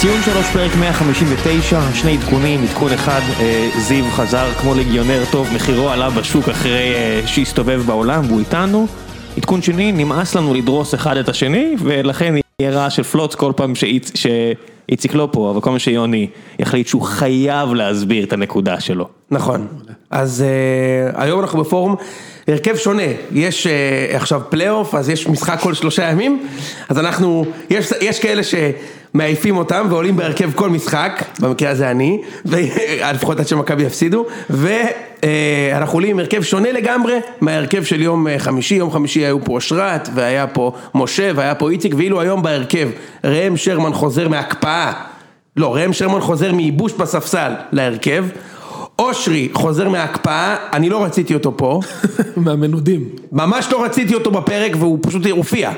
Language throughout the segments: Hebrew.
ציון 3 פרק 159, שני עדכונים, עדכון אחד, אה, זיו חזר כמו לגיונר טוב, מחירו עלה בשוק אחרי אה, שהסתובב בעולם והוא איתנו. עדכון שני, נמאס לנו לדרוס אחד את השני, ולכן יהיה רעש של פלוץ כל פעם שאיצ- שאיציק לא פה, אבל כל פעם שיוני יחליט שהוא חייב להסביר את הנקודה שלו. נכון, אז אה, היום אנחנו בפורום הרכב שונה, יש אה, עכשיו פלייאוף, אז יש משחק כל שלושה ימים, אז אנחנו, יש, יש כאלה שמעייפים אותם ועולים בהרכב כל משחק, במקרה הזה אני, לפחות עד שמכבי יפסידו, ואנחנו עולים עם הרכב שונה לגמרי מההרכב של יום אה, חמישי, יום חמישי היו פה אושרת, והיה פה משה, והיה פה איציק, ואילו היום בהרכב ראם שרמן חוזר מהקפאה, לא, ראם שרמן חוזר מייבוש בספסל להרכב, אושרי חוזר מההקפאה, אני לא רציתי אותו פה, מהמנודים. ממש לא רציתי אותו בפרק והוא פשוט הופיע.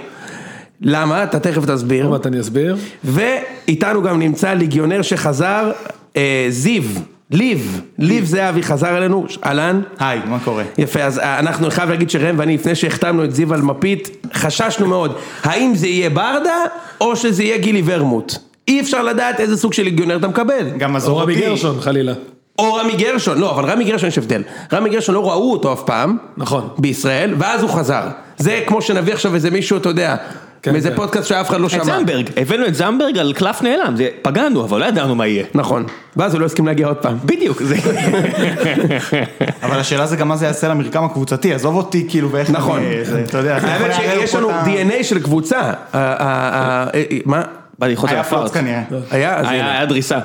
למה? אתה תכף תסביר. עוד מעט אני אסביר. ואיתנו גם נמצא ליגיונר שחזר, אה, זיו, ליב, ליב זהבי חזר אלינו, אהלן. היי, מה קורה? יפה, אז אה, אנחנו חייב להגיד שראם ואני לפני שהחתמנו את זיו על מפית, חששנו מאוד, האם זה יהיה ברדה או שזה יהיה גילי ורמוט. אי אפשר לדעת איזה סוג של ליגיונר אתה מקבל. גם רבי אותי. גרשון חלילה. או רמי גרשון, לא, אבל רמי גרשון יש הבדל. רמי גרשון לא ראו אותו אף פעם. נכון. בישראל, ואז הוא חזר. זה כמו שנביא עכשיו איזה מישהו, אתה יודע, מאיזה כן. פודקאסט שאף אחד לא את שמע. זנברג, הבאנו את זנברג על קלף נעלם, זה פגענו, אבל לא ידענו מה יהיה. נכון. ואז הוא לא הסכים להגיע עוד פעם. בדיוק, זה... אבל השאלה זה גם מה זה יעשה למרקם הקבוצתי, עזוב אותי כאילו ואיך נכון. זה, אתה יודע, האמת שיש פה לנו את DNA של קבוצה. ה- ה- ה- אה, מה? היה פלוץ. כנראה. היה דריסה.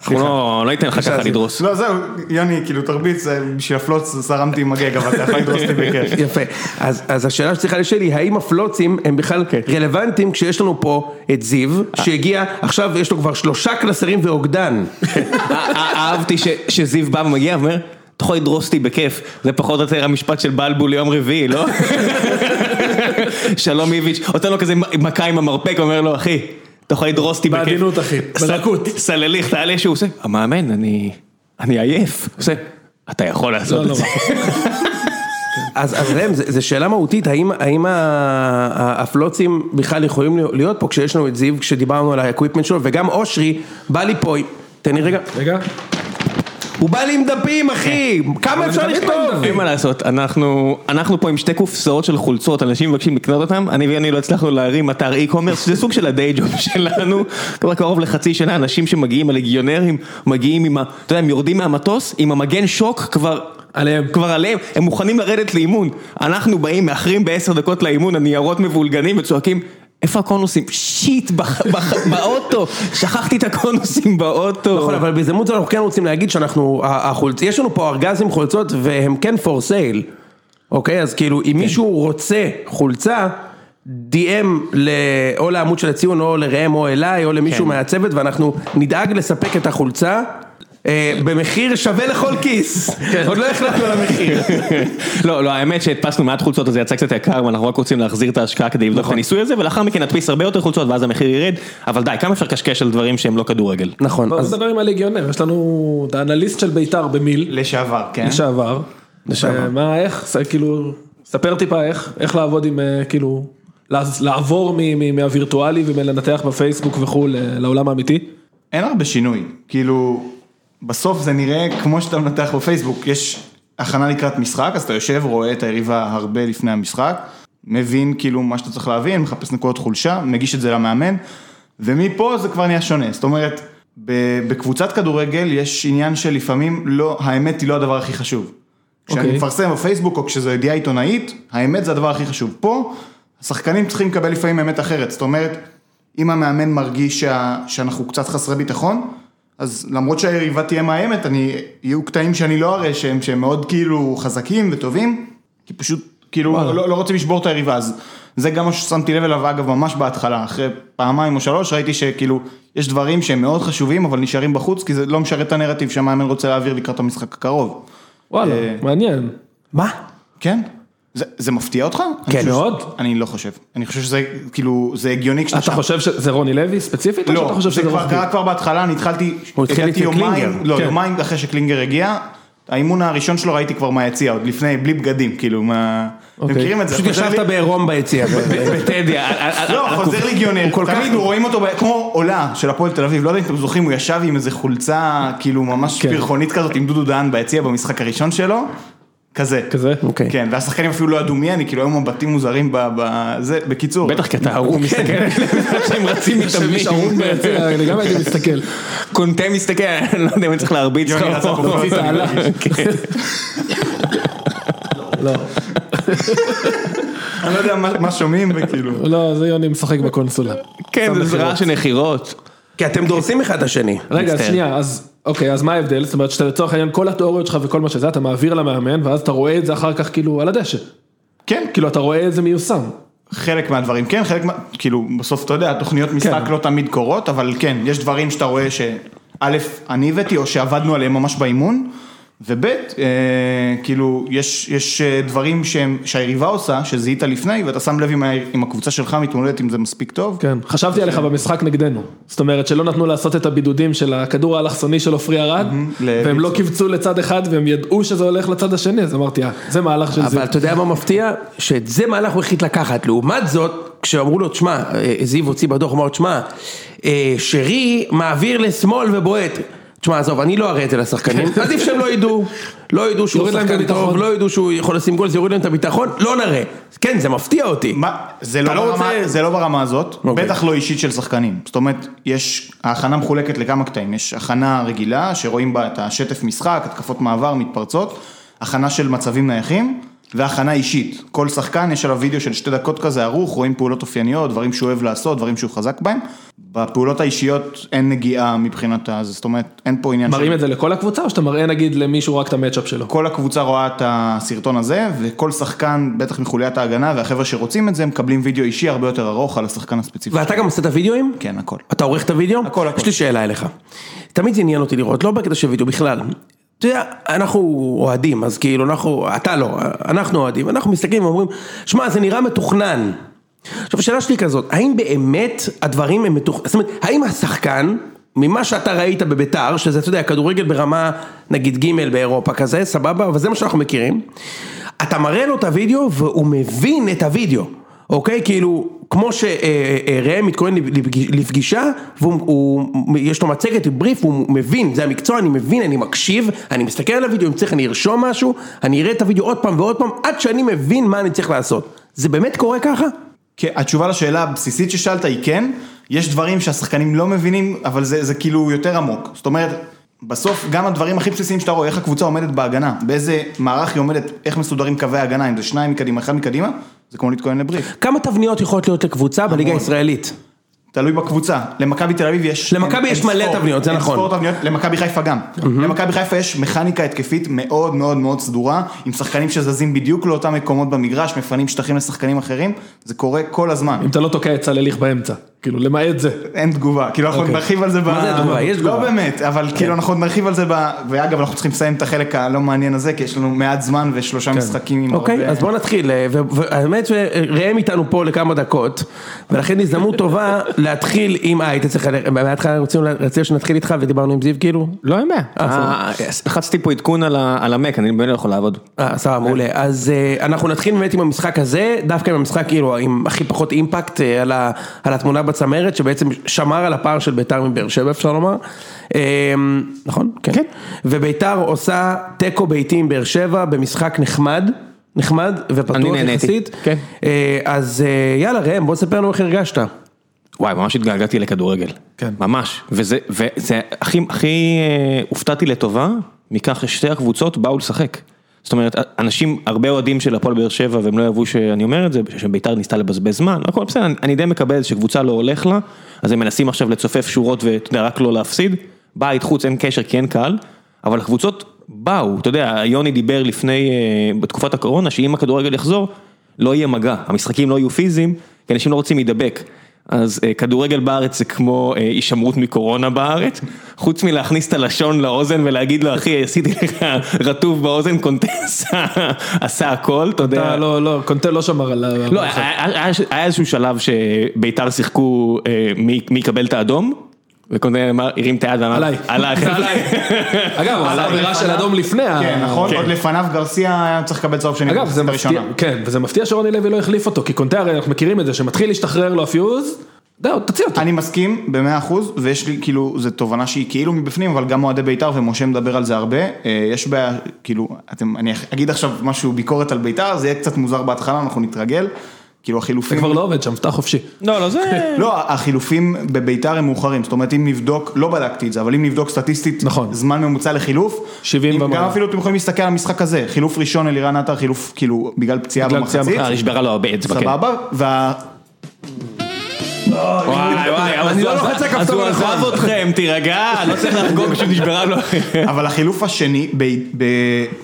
אנחנו לא לא ניתן לך ככה. לדרוס. לא זהו, יוני, כאילו תרביץ, זה בשביל הפלוץ זרמתי עם הגג, אבל אתה יכול לדרוס אותי בכיף. יפה, אז, אז השאלה שצריכה לשאול היא, האם הפלוצים הם בכלל רלוונטיים כשיש לנו פה את זיו, שהגיע, עכשיו יש לו כבר שלושה קלסרים ואוגדן. אה, אהבתי ש- שזיו בא ומגיע ואומר, אתה יכול לדרוס אותי בכיף, זה פחות או יותר המשפט של בלבול ליום רביעי, לא? שלום איביץ', נותן לו כזה מכה עם המרפק, אומר לו, אחי, אתה יכול לדרוס אותי בכיף. בעדינות, אחי, בדקות. סלליך, תעלה שהוא עושה, המאמן, אני אני עייף. הוא עושה, אתה יכול לעשות לא את נורא. זה. אז, אז ראם, זו שאלה מהותית, האם, הפלוצים בכלל יכולים להיות פה כשיש לנו את זיו, כשדיברנו על האקוויפמנט שלו, וגם אושרי בא לי פה, תן לי רגע, רגע. הוא בא לי עם דפים אחי, כמה אפשר לכתוב? אין מה לעשות, אנחנו, פה עם שתי קופסאות של חולצות, אנשים מבקשים לקנות אותם, אני ואני לא הצלחנו להרים אתר e-commerce, שזה סוג של הדיי ג'וב שלנו, כבר קרוב לחצי שנה, אנשים שמגיעים, הלגיונרים, מגיעים עם ה... אתה יודע, הם יורדים מהמטוס, עם המגן שוק כבר... עליהם. כבר עליהם, הם מוכנים לרדת לאימון. אנחנו באים, מאחרים בעשר דקות לאימון, הניירות מבולגנים וצועקים, איפה הקונוסים? שיט, באוטו, שכחתי את הקונוסים באוטו. נכון, אבל בהזדמנות זו אנחנו כן רוצים להגיד שאנחנו. יש לנו פה ארגזים חולצות והם כן for sale, אוקיי? אז כאילו, אם מישהו רוצה חולצה, DM. או לעמוד של הציון, או לראם, או אליי, או למישהו כן. מהצוות, ואנחנו נדאג לספק את החולצה. אה, במחיר שווה לכל כיס, עוד לא החלטנו על המחיר. לא, לא, האמת שהדפסנו מעט חולצות אז זה יצא קצת יקר ואנחנו רק רוצים להחזיר את ההשקעה כדי לבדוק את הניסוי הזה ולאחר מכן נדפיס הרבה יותר חולצות ואז המחיר ירד אבל די, כמה אפשר לקשקש על דברים שהם לא כדורגל? נכון, אז נדבר עם הליגיונר, יש לנו את האנליסט של בית"ר במיל, לשעבר, כן? לשעבר. לשעבר. אה, מה, איך, כאילו, ספר טיפה איך, איך לעבוד עם, אה, כאילו, לעבור מהווירטואלי ומלנתח בפייסבוק וכו' לעולם האמיתי. אין הרבה שינוי, כאילו, בסוף זה נראה כמו שאתה מנתח בפייסבוק, יש הכנה לקראת משחק, אז אתה יושב, רואה את היריבה הרבה לפני המשחק, מבין כאילו מה שאתה צריך להבין, מחפש נקודות חולשה, מגיש את זה למאמן, ומפה זה כבר נהיה שונה, זאת אומרת, בקבוצת כדורגל יש עניין שלפעמים לא, האמת היא לא הדבר הכי חשוב. כשאני אוקיי. מפרסם בפייסבוק או כשזו ידיעה עיתונאית, האמת זה הדבר הכי חשוב. פה, השחקנים צריכים לקבל לפעמים אמת אחרת, זאת אומרת, אם המאמן מרגיש שה, שאנחנו קצת חסרי ביטחון, אז למרות שהיריבה תהיה מאיימת, אני, יהיו קטעים שאני לא אראה שהם, שהם מאוד כאילו חזקים וטובים, כי פשוט כאילו לא, לא רוצים לשבור את היריבה, אז זה גם מה ששמתי לב אליו אגב ממש בהתחלה, אחרי פעמיים או שלוש ראיתי שכאילו יש דברים שהם מאוד חשובים אבל נשארים בחוץ, כי זה לא משרת את הנרטיב שהמאמן רוצה להעביר לקראת המשחק הקרוב. וואלה, אה, מעניין. מה? כן? זה, זה מפתיע אותך? כן, מאוד. אני לא חושב. אני חושב שזה כאילו, זה הגיוני כשאתה אתה חושב שזה רוני לוי ספציפית, לא, זה כבר? קרה כבר בהתחלה, אני התחלתי, הוא התחיל יומיים, קלינגר. לא, כן. יומיים אחרי שקלינגר הגיע, האימון הראשון שלו ראיתי כבר מהיציע, עוד לפני, בלי בגדים, כאילו, מה... אתם אוקיי. מכירים את זה? פשוט ישבת בעירום ביציע. בטדי, לא, חוזר ליגיונר, תמיד רואים אותו כמו עולה של הפועל תל אביב, לא יודע אם אתם זוכרים, הוא ישב עם איזה חולצה כאילו ממש כן. פרחונית כזאת עם דודו דהן ביציע במשחק הראשון שלו, כזה. כזה? אוקיי. כן, והשחקנים אפילו לא ידעו מי אני, כאילו היו מבטים מוזרים בזה, בקיצור. בטח כי אתה ערום מסתכל, שהם רצים מתאמנים, יש ערום ביציע, אני גם הייתי מסתכל. קונטה מסתכל, אני לא יודע אם אני צריך להרביץ לך. יוני רצה פה הוציא את אני העלה. מרגיש. כן. לא, אני לא יודע מה שומעים וכאילו. לא, זה יוני משחק בקונסולה. כן, זה. רעש של נחירות. כי אתם דורסים אחד את השני. רגע. שנייה, אז אוקיי, אז מה ההבדל? זאת אומרת שאתה לצורך העניין כל התיאוריות שלך וכל מה שזה, אתה מעביר למאמן, ואז אתה רואה את זה אחר כך כאילו על הדשא. כן, כאילו אתה רואה את זה מיושם. חלק מהדברים כן, חלק מה... כאילו, בסוף אתה יודע, תוכניות משחק כן. לא תמיד קורות, אבל כן, יש דברים שאתה רואה שא', אני הבאתי, או שעבדנו עליהם ממש באימון, וב', אה, כאילו, יש, יש אה, דברים שהם, שהיריבה עושה, שזיהית לפני, ואתה שם לב אם, הקבוצה שלך מתמודדת עם זה מספיק טוב. כן, חשבתי עליך במשחק נגדנו. זאת אומרת שלא נתנו לעשות את הבידודים של הכדור האלכסוני של עופרי ארד, והם לא. קיבצו לצד אחד והם ידעו שזה הולך לצד השני, אז אמרתי, אה, זה מהלך של זה. אבל אתה יודע מה מפתיע? שאת זה מהלך הוא החליט לקחת. לעומת זאת, כשאמרו לו, תשמע, אה, זיו הוציא בדוח, אמר לו, תשמע, אה, שרי מעביר לשמאל ובועט. תשמע, עזוב, אני לא אראה את זה לשחקנים, עדיף שהם לא ידעו, לא ידעו שהוא יוריד להם את שחקן טוב, הביטחון. לא ידעו שהוא יכול לשים גול, זה יוריד להם את הביטחון, לא נראה. כן, זה מפתיע אותי. מה, זה אתה לא, לא ברמה, רוצה- זה לא ברמה הזאת, אוקיי. בטח לא אישית של שחקנים. זאת אומרת, יש, ההכנה מחולקת לכמה קטעים, יש הכנה רגילה, שרואים בה את השטף משחק, התקפות מעבר, מתפרצות, הכנה של מצבים נייחים, והכנה אישית. כל שחקן יש עליו וידאו של שתי דקות כזה ערוך, רואים פעולות אופייניות, דברים שהוא אוהב לעשות, דברים שהוא חזק בהם. בפעולות האישיות אין נגיעה מבחינת הזה, זאת אומרת, אין פה עניין מראים את זה לכל הקבוצה, או שאתה מראה נגיד למישהו רק את המצ'אפ שלו? כל הקבוצה רואה את הסרטון הזה, וכל שחקן, בטח מחוליית ההגנה, והחבר'ה שרוצים את זה, מקבלים וידאו אישי הרבה יותר ארוך על השחקן הספציפי. ואתה גם עושה את הוידאוים? כן, הכל. אתה עורך את הוידאו? הכל, הכל. יש לי שאלה אליך. תמיד זה עניין אותי לראות, לא בקטע של וידאו בכלל. אתה יודע, אנחנו אוהדים, אז כאילו אנחנו, אתה לא, אנחנו אוהדים, אנחנו מסתכלים ואומרים, שמע, זה נראה מתוכנן. עכשיו השאלה שלי כזאת, האם באמת הדברים הם מתוכננים, זאת אומרת, האם השחקן, ממה שאתה ראית בביתר, שזה אתה יודע, כדורגל ברמה נגיד ג' באירופה כזה, סבבה, אבל זה מה שאנחנו מכירים, אתה מראה לו את הוידאו והוא מבין את הוידאו. אוקיי? כאילו, כמו שראם מתכונן לפגיש- לפגישה, ויש לו מצגת, בריף, הוא מבין, זה המקצוע, אני מבין, אני מקשיב, אני מסתכל על הוידאו, אם צריך אני ארשום משהו, אני אראה את הוידאו עוד פעם ועוד פעם, עד שאני מבין מה אני צריך לעשות. זה באמת קורה ככה? כן, התשובה לשאלה הבסיסית ששאלת היא כן, יש דברים שהשחקנים לא מבינים, אבל זה, זה כאילו יותר עמוק. זאת אומרת, בסוף גם הדברים הכי בסיסיים שאתה רואה, איך הקבוצה עומדת בהגנה, באיזה מערך היא עומדת, איך מסודרים קווי ההגנה, אם זה שניים מקדימה, אחד מקדימה, זה כמו להתכונן לבריף. כמה תבניות יכולות להיות לקבוצה בליגה הישראלית? תלוי בקבוצה, למכבי תל אביב יש... למכבי יש מלא ספור, תבניות, זה אין נכון. ספור תבניות, למכבי חיפה גם. למכבי חיפה יש מכניקה התקפית מאוד מאוד מאוד סדורה, עם שחקנים שזזים בדיוק לאותם מקומות במגרש, מפנים שטחים לשחקנים אחרים, זה קורה כל הזמן. אם אתה לא תוקע את צלליך באמצע, כאילו למעט זה. אין תגובה, כאילו אנחנו אוקיי. נרחיב על זה ב... מה זה תגובה? יש תגובה. לא באמת, אבל כאילו אנחנו נרחיב על זה ב... ואגב אנחנו צריכים לסיים את החלק הלא מעניין הזה, כי יש לנו מעט זמן ושלושה משחקים עם אוקיי, הרבה- אז בואו נתחיל, אה, והאמת שראם איתנו פה לכמה דקות, ולכן הזדמנות טובה להתחיל עם, אה, היית צריך, מההתחלה רוצים, רצינו שנתחיל איתך ודיברנו עם זיו כאילו? לא אין בעיה. אה, לחצתי פה עדכון על המק, אני באמת לא יכול לעבוד. אה, סבבה, מעולה. אז אה, אנחנו נתחיל באמת עם המשחק הזה, דווקא עם המשחק כאילו עם הכי פחות אימפקט אה, על התמונה בצמרת, שבעצם שמר על הפער של ביתר מבאר שבע אפשר לומר. אה, נכון? כן. וביתר עושה תיקו ביתי עם באר שבע במשחק נחמד. נחמד ופתוח אני נהניתי. יחסית, כן. אה, אז אה, יאללה ראם בוא תספר לנו איך הרגשת. וואי, ממש התגעגעתי לכדורגל. כן. ממש. וזה, וזה הכי, הכי אה, הופתעתי לטובה, מכך ששתי הקבוצות באו לשחק. זאת אומרת, אנשים, הרבה אוהדים של הפועל באר שבע, והם לא יאהבו שאני אומר את זה, שביתר ניסתה לבזבז זמן, הכל בסדר, אני, אני די מקבל שקבוצה לא הולך לה, אז הם מנסים עכשיו לצופף שורות ואתה יודע, רק לא להפסיד. בית, חוץ, אין קשר כי אין קהל, אבל הקבוצות באו, אתה יודע, יוני דיבר לפני, אה, בתקופת הקורונה, שאם הכדורגל יחזור, לא יהיה מגע, המשחקים לא יהיו פיזיים, כי אנשים לא רוצים להידבק. אז אה, כדורגל בארץ זה כמו אה, הישמרות מקורונה בארץ, חוץ מלהכניס את הלשון לאוזן ולהגיד לו אחי עשיתי לך רטוב באוזן, קונטה עשה- הכל, אתה יודע. לא, לא, קונטה לא שמר על ה... לא, היה איזשהו שלב שביתר שיחקו אה, מי יקבל את האדום, אמר, הרים את היד ואמר, עליי. עליי. אגב, הוא עשה עבירה של אדום לפני. כן, נכון, כן. עוד לפניו גרסיה היה צריך לקבל צהוב שני. אגב, זה מפתיע. כן, וזה מפתיע שרוני לוי לא החליף אותו, כי קונטה הרי אנחנו מכירים את זה, שמתחיל להשתחרר לו הפיוז, זהו, תוציא אותו. אני מסכים במאה אחוז, ויש לי כאילו, זו תובנה שהיא כאילו מבפנים, אבל גם אוהדי בית"ר, ומשה מדבר על זה הרבה, אה, יש בעיה, כאילו, אתם, אני אגיד עכשיו משהו, ביקורת על בית"ר, זה יהיה קצת מוזר בהתחלה, אנחנו נתרגל, כאילו זה החילופים, כבר לא עובד שם, פתח חופשי. לא, לא, זה... לא, החילופים בבית"ר הם מאוחרים, זאת אומרת אם נבדוק, לא בדקתי את זה, אבל אם נבדוק סטטיסטית, נכון. זמן ממוצע לחילוף, 70 אם- ומעלה. גם אפילו אתם יכולים להסתכל על המשחק הזה, חילוף ראשון אלירן עטר, חילוף כאילו בגלל פציעה בגלל פציעה במחצית, נשברה לו הרבה אצבע, כן. סבבה. וואי וואי, אז אני לא לוחץ על אז הכפתור הוא עזב הנכון. אתכם, תירגע, לא צריך לחגוג כשנשברה לו. אבל החילוף השני,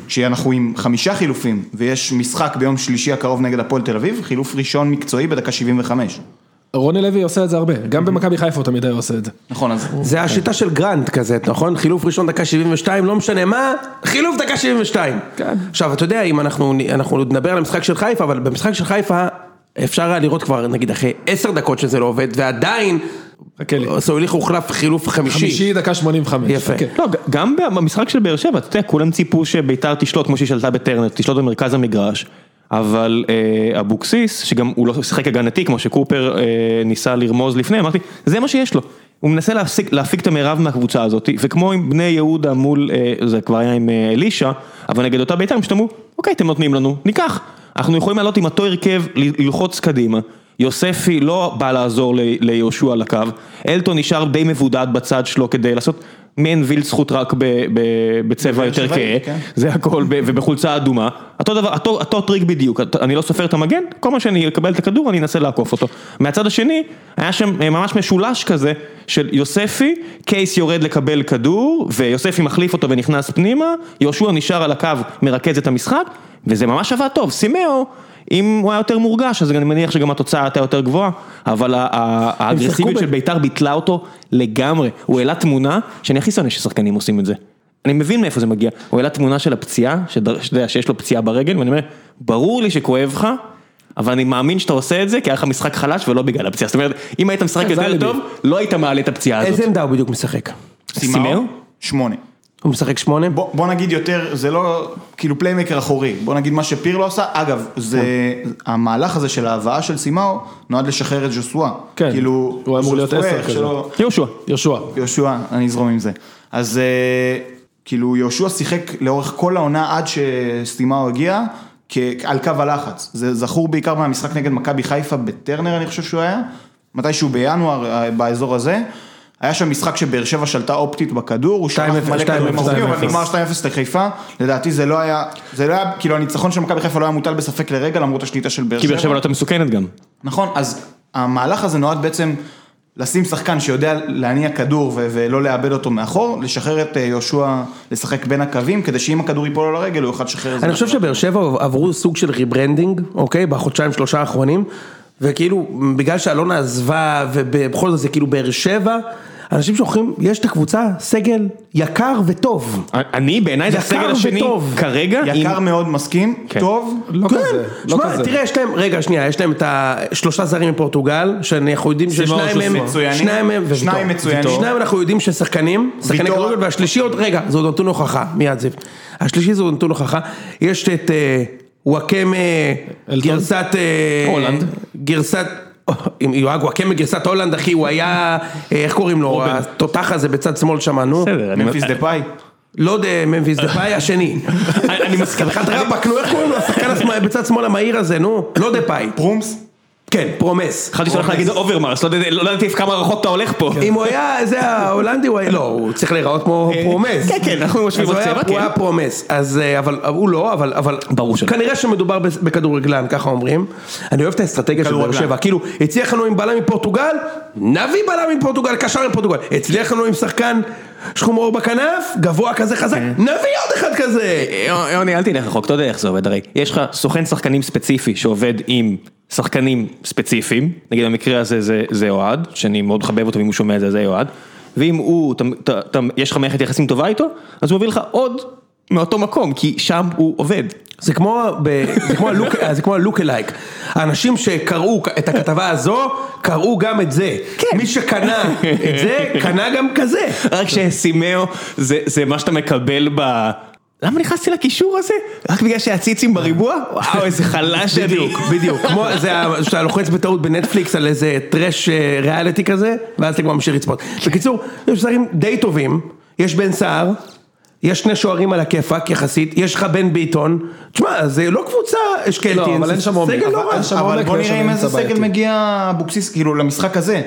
כשאנחנו עם חמישה חילופים ויש משחק ביום שלישי הקרוב נגד הפועל תל אביב, חילוף ראשון מקצועי בדקה 75. רוני לוי עושה את זה הרבה, גם במכבי חיפה הוא תמיד היה עושה את זה. נכון, אז זה השיטה של גרנט כזה, נכון? חילוף ראשון דקה 72, לא משנה מה, חילוף דקה 72. כן. עכשיו, אתה יודע, אם אנחנו, אנחנו נדבר על המשחק של חיפה, אבל במשחק של חיפה אפשר היה לראות כבר, נגיד, אחרי עשר דקות שזה לא עובד, ועדיין, חכה לי. סוליך הוחלף חילוף חמישי. חמישי דקה 85. יפה. לא, גם במשחק של באר שבע, אתה יודע, כולם ציפו שביתר תשלוט כמו שהיא שלטה בטרנר, תשלוט במרכז המגרש, אבל אה, אבוקסיס, שגם הוא לא שיחק הגנתי כמו שקופר אה, ניסה לרמוז לפני, אמרתי, זה מה שיש לו. הוא מנסה להפיק, להפיק את המרב מהקבוצה הזאת, וכמו עם בני יהודה מול, אה, זה כבר היה עם אלישע, אבל נגד אותה ביתר, הם פשוט אמרו, אוקיי, אתם נותנים לנו, ניקח. אנחנו יכולים לעלות עם אותו הרכב, ללחוץ קדימה. יוספי לא בא לעזור ליהושע על הקו, אלטון נשאר די מבודד בצד שלו כדי לעשות מעין וילדה זכות רק בצבע יותר כהה, כן. זה הכל, ובחולצה אדומה, אותו דבר, אותו, טריק בדיוק, אני לא סופר את המגן, כל מה שאני אקבל את הכדור אני אנסה לעקוף אותו. מהצד השני, היה שם אה, ממש משולש כזה של יוספי, קייס יורד לקבל כדור, ויוספי מחליף אותו ונכנס פנימה, יהושע נשאר על הקו, מרכז את המשחק, וזה ממש עבד טוב, סימאו, אם הוא היה יותר מורגש, אז אני מניח שגם התוצאה הייתה יותר גבוהה, אבל האגרסיביות של בית"ר ביטלה אותו לגמרי, הוא העלה תמונה, שאני הכי שונא ששחקנים עושים את זה. אני מבין מאיפה זה מגיע, הוא העלה תמונה של הפציעה, שיש לו פציעה ברגל, ואני אומר, ברור לי שכואב לך, אבל אני מאמין שאתה עושה את זה, כי היה לך משחק חלש ולא בגלל הפציעה, זאת אומרת, אם היית משחק זה יותר. טוב, לא היית מעלה את הפציעה הזאת. איזה עמדה הוא בדיוק משחק? סימאו? שמונה. הוא משחק שמונה? בוא, בוא נגיד יותר, זה לא כאילו פליימקר אחורי, בוא נגיד מה שפירלו עשה, אגב, זה, המהלך הזה של ההבאה של סימאו נועד לשחרר את ז'וסואה. כן, כאילו, הוא אמור להיות עשר כזה. יהושע. יהושע. יהושע, אני אזרום עם זה. אז אה, כאילו יהושע שיחק לאורך כל העונה עד שסטימאו הגיע, על קו הלחץ. זה זכור בעיקר מהמשחק נגד מכבי חיפה בטרנר אני חושב שהוא היה, מתישהו בינואר אה, באזור הזה. היה שם משחק שבאר שבע שלטה אופטית בכדור, הוא 2-0, שלח מלא 2-0, כדורים ארוכים, אבל 2-0. נגמר 2-0 לחיפה, לדעתי זה לא היה, זה לא היה, כאילו הניצחון של מכבי חיפה לא היה מוטל בספק לרגע למרות השליטה של באר כי באר שבע. שבע לא הייתה מסוכנת גם. נכון, אז המהלך הזה נועד בעצם לשים שחקן שיודע להניע כדור ו- ולא לאבד אותו מאחור, לשחרר את אה, יהושע לשחק בין הקווים, כדי שאם הכדור ייפול לו לרגל הוא יוכל לשחרר את זה. אני חושב שבאר שבע עברו סוג של ריברנדינג, אוקיי? בחודשיים שלושה האחרונים, וכאילו, בגלל שאלונה עזבה, ובכל זאת זה כאילו באר שבע, אנשים שוכחים, יש את הקבוצה, סגל יקר וטוב. אני בעיניי זה הסגל השני וטוב. כרגע, יקר עם- מאוד מסכים, כן. טוב, לא כן, כזה, לא שמע, כזה. תראה, יש להם, רגע, שנייה, יש להם את השלושה זרים מפורטוגל, שאנחנו יודעים ששניים מהם. מצוינים. שניים מהם. שניים מצוינים. שניים אנחנו יודעים ששחקנים, שחקני. כדורגל, והשלישי עוד, רגע, זה עוד נתון הוכחה, מיד זיו. השלישי זה עוד נתון הוכחה, יש את אה, וואקמה? גרסת, אה, הולנד. גרסת, וואקמה גרסת הולנד, אחי, הוא היה, אה, איך קוראים לו, התותח הזה בצד שמאל שם, נו. בסדר, אני ממפיס דה פאי. לא דה ממפיס דה פאי, השני. אני מסכים. חד רבאק, נו, איך קוראים לו, השחקן בצד שמאל המהיר הזה, נו, לא דה פאי. פרומס, כן, פרומס. חשבתי שאתה הולך להגיד אוברמרס, לא ידעתי- לא ידעתי כמה רחוק אתה הולך פה. אם הוא היה, זה ההולנדי, הוא היה, לא, הוא צריך להיראות כמו פרומס. כן, כן, אנחנו משווים הוא בצבע, הוא כן. היה פרומס, אז, אה, אבל הוא לא, אבל, ברור שלא. כנראה שמדובר בכדורגלן, ככה אומרים. אני אוהב את האסטרטגיה של באר. שבע, כאילו, הצליח לנו עם בלם מפורטוגל, נביא בלם מפורטוגל, קשר מפורטוגל, הצליח לנו עם שחקן שחום עור בכנף, גבוה כזה חזק, כן. נביא עוד אחד כזה. יוני אל תלך רחוק, אתה יודע איך זה עובד הרי, יש לך סוכן שחקנים ספציפי שעובד עם שחקנים ספציפיים, נגיד במקרה הזה זה, זה אוהד, שאני מאוד מחבב אותו אם הוא שומע את זה, זה אוהד, ואם הוא, אתה, אתה, אתה, יש לך מערכת יחסים טובה איתו, אז הוא מביא לך עוד מאותו מקום, כי שם הוא עובד. זה כמו, ב, זה כמו הלוק, זה כמו הלוק אלייק, האנשים שקראו את הכתבה הזו, קראו גם את זה, כן. מי שקנה את זה, קנה גם כזה, רק שסימאו זה, זה מה שאתה מקבל ב... למה נכנסתי לקישור הזה? רק בגלל שהציצים בריבוע? וואו איזה חלש אני. בדיוק, בדיוק, כמו זה, שאתה לוחץ בטעות בנטפליקס על איזה טרש אה, ריאליטי כזה, ואז אתה כבר ממשיך לצפות. בקיצור, יש שחקנים די טובים, יש בן סער, יש שני שוערים על הכיפאק יחסית, יש לך בן ביטון, תשמע, זה לא קבוצה אשקלטין, לא, אבל אין שם עומק, סגל לא אבל בוא ויש נראה עם איזה סגל. מגיע אבוקסיס, כאילו למשחק הזה.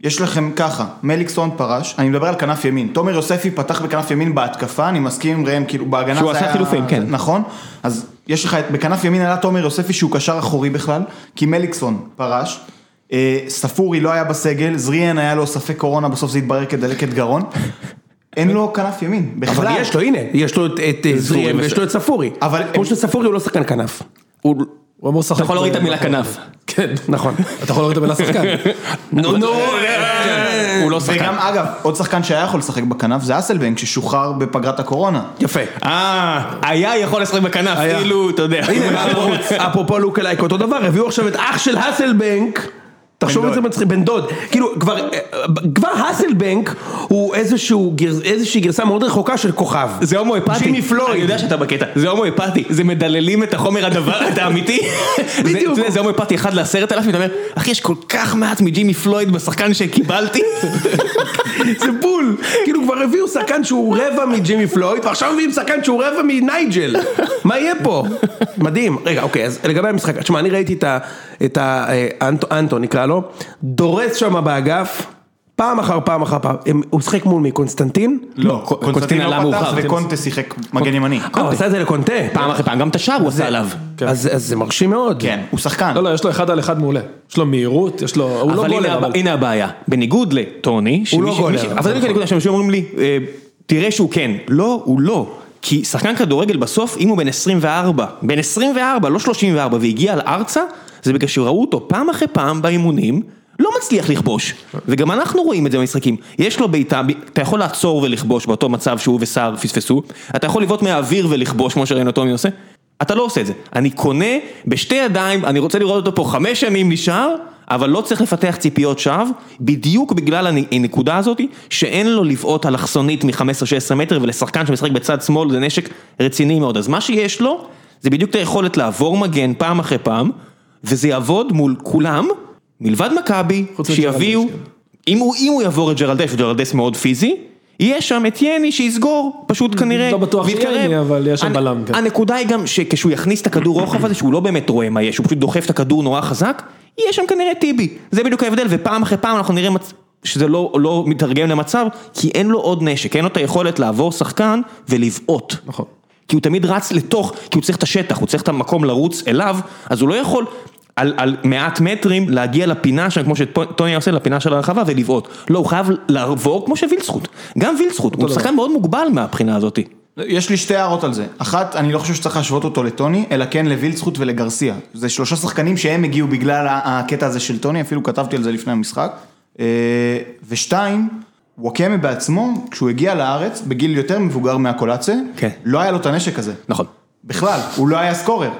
יש לכם ככה, מליקסון פרש, אני מדבר על כנף ימין, תומר יוספי פתח בכנף ימין בהתקפה, אני מסכים עם ראם, כאילו בהגנה שהוא זה עשה היה- חילופים, כן. נכון, אז יש לך, בכנף ימין עלה תומר יוספי שהוא קשר אחורי בכלל, כי מליקסון פרש, אה, ספורי לא היה בסגל, זריאן היה לו ספק קורונה, בסוף זה התברר כדלקת גרון, אין לו כנף ימין, בכלל. אבל יש לו, הנה, יש לו את- את אה, זריאן ויש לו את ספורי, אבל- כמו שספורי הוא לא שחקן כנף, הוא- הוא אמור לשחק. אתה יכול להוריד את המילה כנף. כן, נכון. אתה יכול להוריד את המילה שחקן. נו נו, הוא לא שחקן. וגם אגב, עוד שחקן שהיה יכול לשחק בכנף זה אסלבנק ששוחרר בפגרת הקורונה. יפה. אה, היה יכול לשחק בכנף. כאילו, אתה יודע. הנה, אפרופו- אפרופו לוק אלייק אותו דבר, הביאו עכשיו את אח של האסלבנק, תחשוב איזה. מצחיק, בן דוד, כאילו כבר, כבר האסלבנק הוא איזשהו, איזושהי גרסה מאוד רחוקה של כוכב. זה הומואפתי, ג'ימי פלויד. אני יודע שאתה בקטע, זה הומואפתי, זה מדללים את החומר הדבר, אתה אמיתי? בדיוק. זה- הומואפתי אחד לעשרת אלפים, אתה אומר, אחי יש כל כך מעט מג'ימי פלויד בשחקן שקיבלתי, זה בול, כאילו כבר הביאו שחקן שהוא רבע מג'ימי פלויד, ועכשיו מביאים שחקן שהוא רבע מנייג'ל, מה יהיה פה? מדהים, רגע אוקיי, אז לגבי המשחק, תשמע אני ראיתי את ה... את ה... אה, נקרא לו, דורס שם באגף, פעם אחר פעם אחר פעם, הם- הוא משחק מול מי? קונסטנטין? לא, קונסטנטין עלה לא פתח מאוחר. וקונטה שיחק מגן ימני. אה, הוא עשה את זה לקונטה. פעם אחרי פעם, גם את השער הוא עשה עליו. אז אז זה מרשים מאוד. כן, הוא שחקן. לא, לא, יש לו אחד על אחד מעולה. יש לו מהירות, יש לו, הוא לא goaler, אבל... הנה הבעיה, בניגוד לטוני, הוא לא goaler, אבל זה בדיוק הנקודה שאנשים אומרים לי, אה, תראה שהוא כן, לא, הוא לא, כי שחקן כדורגל בסוף, אם הוא בן 24, בן 24, לא 34, והגיע לארצה, זה בגלל שראו אותו פעם אחרי פעם באימונים, לא מצליח לכבוש, וגם אנחנו רואים את זה במשחקים, יש לו בעיטה, אתה יכול לעצור ולכבוש באותו מצב שהוא וסער פספסו, אתה יכול לבעוט מהאוויר ולכבוש כמו שראינו טומי עושה, אתה לא עושה את זה, אני קונה בשתי ידיים, אני רוצה לראות אותו פה חמש שנים נשאר, אבל לא צריך לפתח ציפיות שווא, בדיוק בגלל הנ- הנקודה הזאת, שאין לו לבעוט אלכסונית מ-15-16 מטר, ולשחקן שמשחק בצד שמאל זה נשק רציני מאוד, אז מה שיש לו, זה בדיוק את היכולת לעבור מגן פעם אחרי פעם, וזה יעבוד מול כולם, מלבד מכבי, שיביאו, מג'רלדש, אם הוא, אם הוא יעבור את ג'רלדש, וג'רלדש מאוד פיזי, יהיה שם את יני שיסגור, פשוט כנראה, לא בטוח. שיני, אבל יש שם בלם, כן. הנקודה היא גם שכשהוא יכניס את הכדור רוחב הזה, שהוא לא באמת רואה מה יש, הוא פשוט דוחף את הכדור נורא חזק, יהיה שם כנראה טיבי. זה בדיוק ההבדל, ופעם אחרי פעם אנחנו נראה מצ... שזה לא, לא מתרגם למצב, כי אין לו עוד נשק, אין לו את היכולת לעבור שחקן ולבעוט. נכון. כי הוא תמיד רץ לתוך, כי הוא צריך את השטח, הוא צריך את המקום לרוץ אליו, אז הוא לא יכול על, על מעט מטרים להגיע לפינה שם, כמו שטוני עושה, לפינה של הרחבה ולבעוט. לא, הוא חייב לעבור כמו שווילצחוט. גם וילצחוט, הוא. שחקן מאוד מוגבל מהבחינה הזאת. יש לי שתי הערות על זה. אחת, אני לא חושב שצריך להשוות אותו לטוני, אלא כן לווילצחוט ולגרסיה. זה שלושה שחקנים שהם הגיעו בגלל הקטע הזה של טוני, אפילו כתבתי על זה לפני המשחק. אה, ושתיים, וואקמה בעצמו, כשהוא הגיע לארץ, בגיל יותר מבוגר מהקולאצה, כן. לא היה לו את הנשק הזה. נכון. בכלל, הוא לא היה סקורר.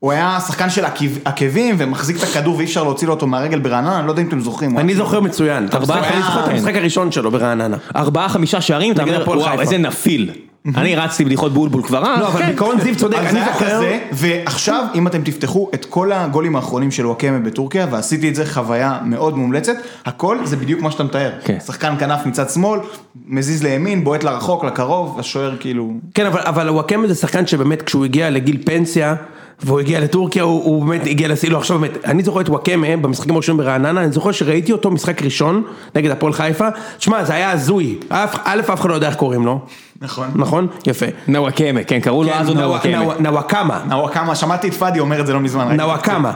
הוא היה שחקן של עקב- עקבים ומחזיק את הכדור ואי אפשר להוציא לו אותו מהרגל ברעננה, אני לא יודע אם אתם זוכרים. אני זוכר מצוין, אני זוכר את. המשחק הראשון שלו ברעננה. ארבעה, חמישה שערים, אתה אומר, וואו. איזה נפיל. אני רצתי בדיחות בולבול כבר אז. לא, אבל כן. בעיקרון זיו צודק, אני זוכר, כזה, ועכשיו אם אתם תפתחו את כל הגולים האחרונים של וואקמה בטורקיה, ועשיתי את זה חוויה מאוד מומלצת, הכל זה בדיוק מה שאתה מתאר. כן. שחקן כנף מצד שמאל, מזיז לימין, בועט לרחוק, לקרוב, השוער כאילו... כן אבל, אבל וואקמה זה שחקן שבאמת כשהוא הגיע לגיל פנסיה, והוא הגיע לטורקיה, הוא, הוא באמת הגיע לשיא, לא עכשיו באמת, אני זוכר את וואקמה במשחקים הראשונים ברעננה, אני זוכר שראיתי אותו משחק ראשון נגד הפועל חיפה, תשמע זה היה הזוי, א' אף אחד לא יודע איך קוראים לו, נכון. נכון? יפה. נוואקמה, כן, קראו לו אז עוד נוואקמה. נווא- נוואקמה. נוואקמה, שמעתי את פאדי אומר את זה לא מזמן. נוואקמה,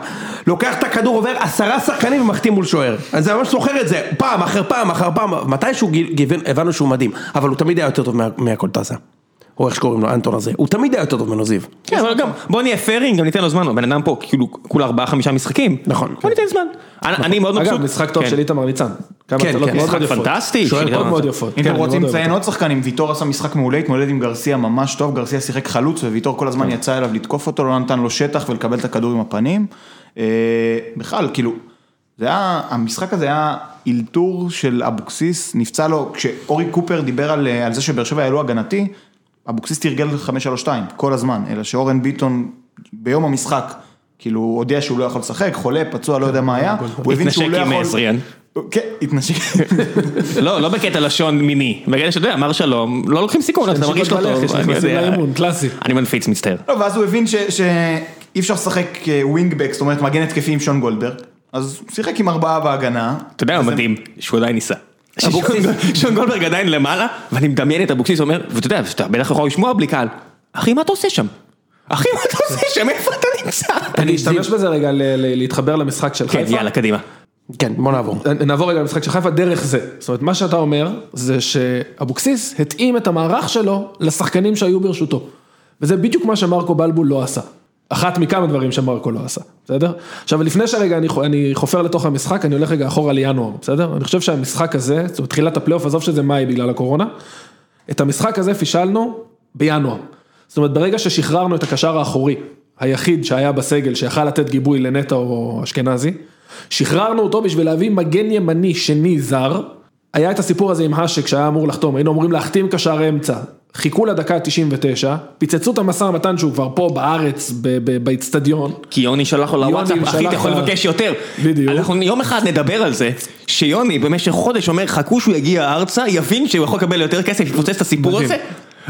לוקח את הכדור, עובר עשרה שחקנים ומחטיא מול שוער. אני ממש זוכר את זה, פעם אחר פעם אחר פעם, מתישהו הבנו שהוא מדהים, אבל הוא תמיד היה יותר טוב מה- מהקולטסה. או איך שקוראים לו, אנטון הזה, הוא תמיד היה יותר טוב ממנו זיו. כן, אבל גם, בוא נהיה פיירים, גם ניתן לו זמן, הבן אדם פה כאילו כולה ארבעה חמישה משחקים. נכון. בוא ניתן זמן. אני- אני מאוד מבסוט. אגב, משחק טוב כן. של איתמר ניצן. כן, כן, משחק. פנטסטי. שוער של- מאוד מאוד יפות. אם כן, אתם אני רוצים לציין. עוד שחקנים, ויטור עשה משחק מעולה, התמודד עם גרסיה ממש טוב, גרסיה שיחק חלוץ, וויטור כל הזמן יצא אליו לתקוף אותו, לא נתן לו שטח ולקבל את הכדור עם הפנים. אה, בכלל, כאילו, זה היה, המשחק הזה היה אילתור של אבוקסיס, נפצע לו, כשאורי קופר דיבר על, אה, על זה שבאר שבע העלו הגנתי, אבוקסיס תרגל 5-3-2 כל הזמן, אלא שאורן ביטון ביום המשחק, כאילו הוא הודיע שהוא לא יכול לשחק, חולה, פצוע, לא יודע מה היה, הוא הבין שהוא לא התנשק עם יכול... עזריאן. כן, התנשק. לא, לא בקטע לשון מיני, בקטע שאתה יודע, אמר שלום, לא לוקחים סיכון, אתה מרגיש לא טוב, אני נכנסים יודע. לאימון, קלאסי. אני מנפיץ, מצטער. לא, ואז הוא הבין ש- שאי אפשר לשחק wingback, זאת אומרת מגן התקפי עם שון גולדברג, אז הוא שיחק עם ארבעה בהגנה. אתה יודע, וזה- מדהים, שהוא עדיין ניסה. שון- גולדברג עדיין למעלה, ואני מדמיין את אבוקסיס אומר, ואתה יודע, אתה בטח יכול לשמוע בלי קהל, אחי, מה אתה עושה שם? אחי, מה אתה עושה שם? איפה אתה נמצא? אני אשתמש בזה רגע להתחבר למשחק של כן, חיפה. יאללה, קדימה. כן, בוא נעבור. נעבור רגע למשחק של חיפה דרך זה. זאת אומרת, מה שאתה אומר, זה שאבוקסיס התאים את המערך שלו לשחקנים שהיו ברשותו. וזה בדיוק מה שמרקו בלבול לא עשה. אחת מכמה דברים שמרקו לא עשה, בסדר? עכשיו, לפני שרגע אני, אני חופר לתוך המשחק, אני הולך רגע אחורה לינואר, בסדר? אני חושב שהמשחק הזה, זאת אומרת, תחילת הפלייאוף, עזוב שזה מאי בגלל הקורונה, את המשחק הזה פישלנו בינואר. זאת אומרת, ברגע ששחררנו את הקשר האחורי, היחיד שהיה בסגל, שיכל לתת גיבוי לנטע או אשכנזי, שחררנו אותו בשביל להביא מגן ימני שני זר, היה את הסיפור הזה עם האשק שהיה אמור לחתום, היינו אמורים להחתים קשר אמצע, חיכו לדקה ה-99, פיצצו את המשא ומתן שהוא כבר פה בארץ, באיצטדיון, כי יוני שלח לו לוואטסאפ, אחי, אתה יכול לבקש יותר. בדיוק. אנחנו יום אחד נדבר על זה, שיוני במשך חודש אומר, חכו שהוא יגיע ארצה, יבין שהוא יכול לקבל יותר כסף, יפוצץ את הסיפור הזה,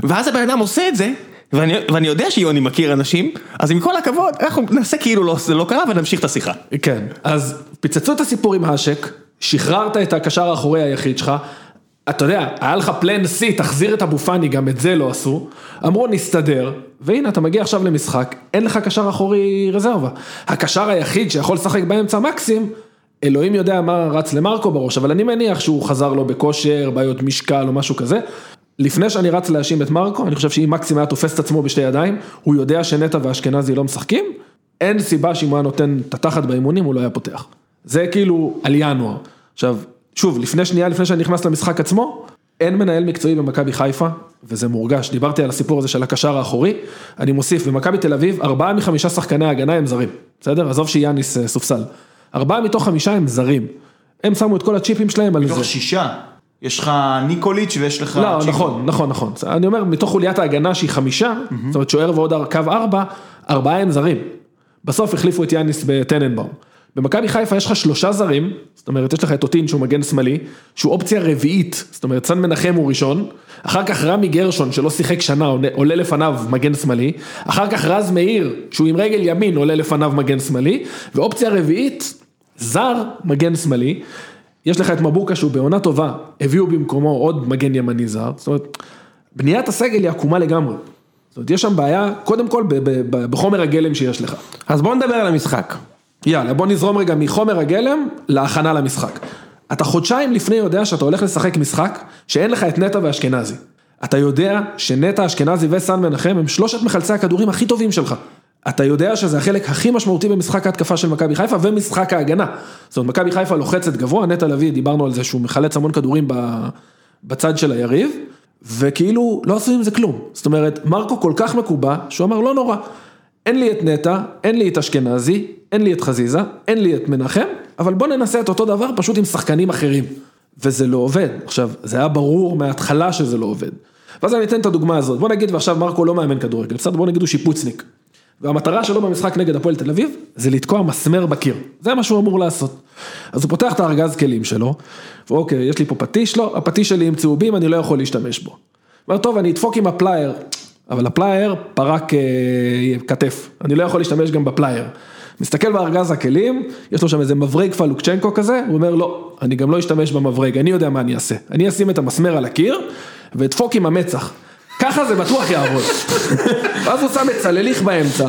ואז הבן אדם עושה את זה, ואני ואני יודע שיוני מכיר אנשים, אז עם כל הכבוד, אנחנו נעשה כאילו לא- זה לא קרה ונמשיך את השיחה. כן, אז פיצצו את הסיפור עם האשק, שחררת את הקשר האחורי היחיד שלך, אתה יודע, היה לך פלן C, תחזיר את אבו פאני, גם את זה לא עשו, אמרו נסתדר, והנה אתה מגיע עכשיו למשחק, אין לך קשר אחורי רזרבה. הקשר היחיד שיכול לשחק באמצע מקסים, אלוהים יודע מה רץ למרקו בראש, אבל אני מניח שהוא חזר לו בכושר, בעיות משקל או משהו כזה. לפני שאני רץ להאשים את מרקו, אני חושב שאם מקסים היה תופס את עצמו בשתי ידיים, הוא יודע שנטע ואשכנזי לא משחקים, אין סיבה שאם הוא היה נותן את התחת באימונים הוא לא היה פותח. זה כאילו על ינואר. עכשיו, שוב, לפני שנייה, לפני שאני נכנס למשחק עצמו, אין מנהל מקצועי במכבי חיפה, וזה מורגש, דיברתי על הסיפור הזה של הקשר האחורי, אני מוסיף, במכבי תל אביב, ארבעה מחמישה שחקני ההגנה הם זרים, בסדר? עזוב שיאניס אה, סופסל. ארבעה מתוך חמישה הם זרים. הם שמו את כל הצ'יפים שלהם על זה. מתוך שישה, יש לך ניקוליץ' ויש לך... לא, צ'יקו. נכון, נכון, נכון. אני אומר, מתוך חוליית ההגנה שהיא חמישה, זאת אומרת שוער ועוד קו ארבע, ארבעה הם זרים. בסוף החליפו את יאניס בטננבאום. במכבי חיפה יש לך שלושה זרים, זאת אומרת, יש לך את אוטין שהוא מגן שמאלי, שהוא אופציה רביעית, זאת אומרת, סן מנחם הוא ראשון, אחר כך רמי גרשון שלא שיחק שנה, עולה- לפניו מגן שמאלי, אחר כך רז מאיר, שהוא עם רגל ימין עולה לפניו מגן שמאלי, ואופציה רביעית, זר, מגן שמאלי, יש לך את מבוקה שהוא בעונה טובה, הביאו במקומו עוד מגן ימני זר, זאת אומרת, בניית הסגל היא עקומה לגמרי. זאת אומרת, יש שם בעיה, קודם כל, בחומר הגלם שיש לך. אז בוא נדבר על המשחק. יאללה, בוא נזרום רגע מחומר הגלם להכנה למשחק. אתה חודשיים לפני יודע שאתה הולך לשחק משחק שאין לך את נטע ואשכנזי. אתה יודע שנטע, אשכנזי וסן מנחם הם שלושת מחלצי הכדורים הכי טובים שלך. אתה יודע שזה החלק הכי משמעותי במשחק ההתקפה של מכבי חיפה ומשחק ההגנה. זאת אומרת, מכבי חיפה לוחצת גבוה, נטע לביא, דיברנו על זה שהוא מחלץ המון כדורים בצד של היריב, וכאילו לא עשו עם זה כלום. זאת אומרת, מרקו כל כך מקובע, שהוא אמר לא נורא, אין לי את נטע, אין לי את אשכנזי, אין לי את חזיזה, אין לי את מנחם, אבל בוא ננסה את אותו דבר פשוט עם שחקנים אחרים. וזה לא עובד. עכשיו, זה היה ברור מההתחלה שזה לא עובד. ואז אני אתן את הדוגמה הזאת, בוא נגיד ועכשיו מרקו לא מאמן כדורגל, בסדר? בוא נגיד הוא שיפוצניק. והמטרה שלו במשחק נגד הפועל תל אביב, זה לתקוע מסמר בקיר. זה מה שהוא אמור לעשות. אז הוא פותח את הארגז כלים שלו, ואוקיי, יש לי פה פטיש, לא, הפטיש שלי עם צהובים, אני לא יכול להשתמש בו. אומר, טוב, אני אדפוק עם הפלייר, אבל הפלייר פרק אה, כתף, אני לא יכול להשתמש גם בפלייר. מסתכל בארגז הכלים, יש לו שם איזה מברג פלוקצ'נקו כזה, הוא אומר לא, אני גם לא אשתמש במברג, אני יודע מה אני אעשה. אני אשים את המסמר על הקיר, ואדפוק עם המצח. ככה זה בטוח יעבוד. ואז הוא שם את סלליך באמצע,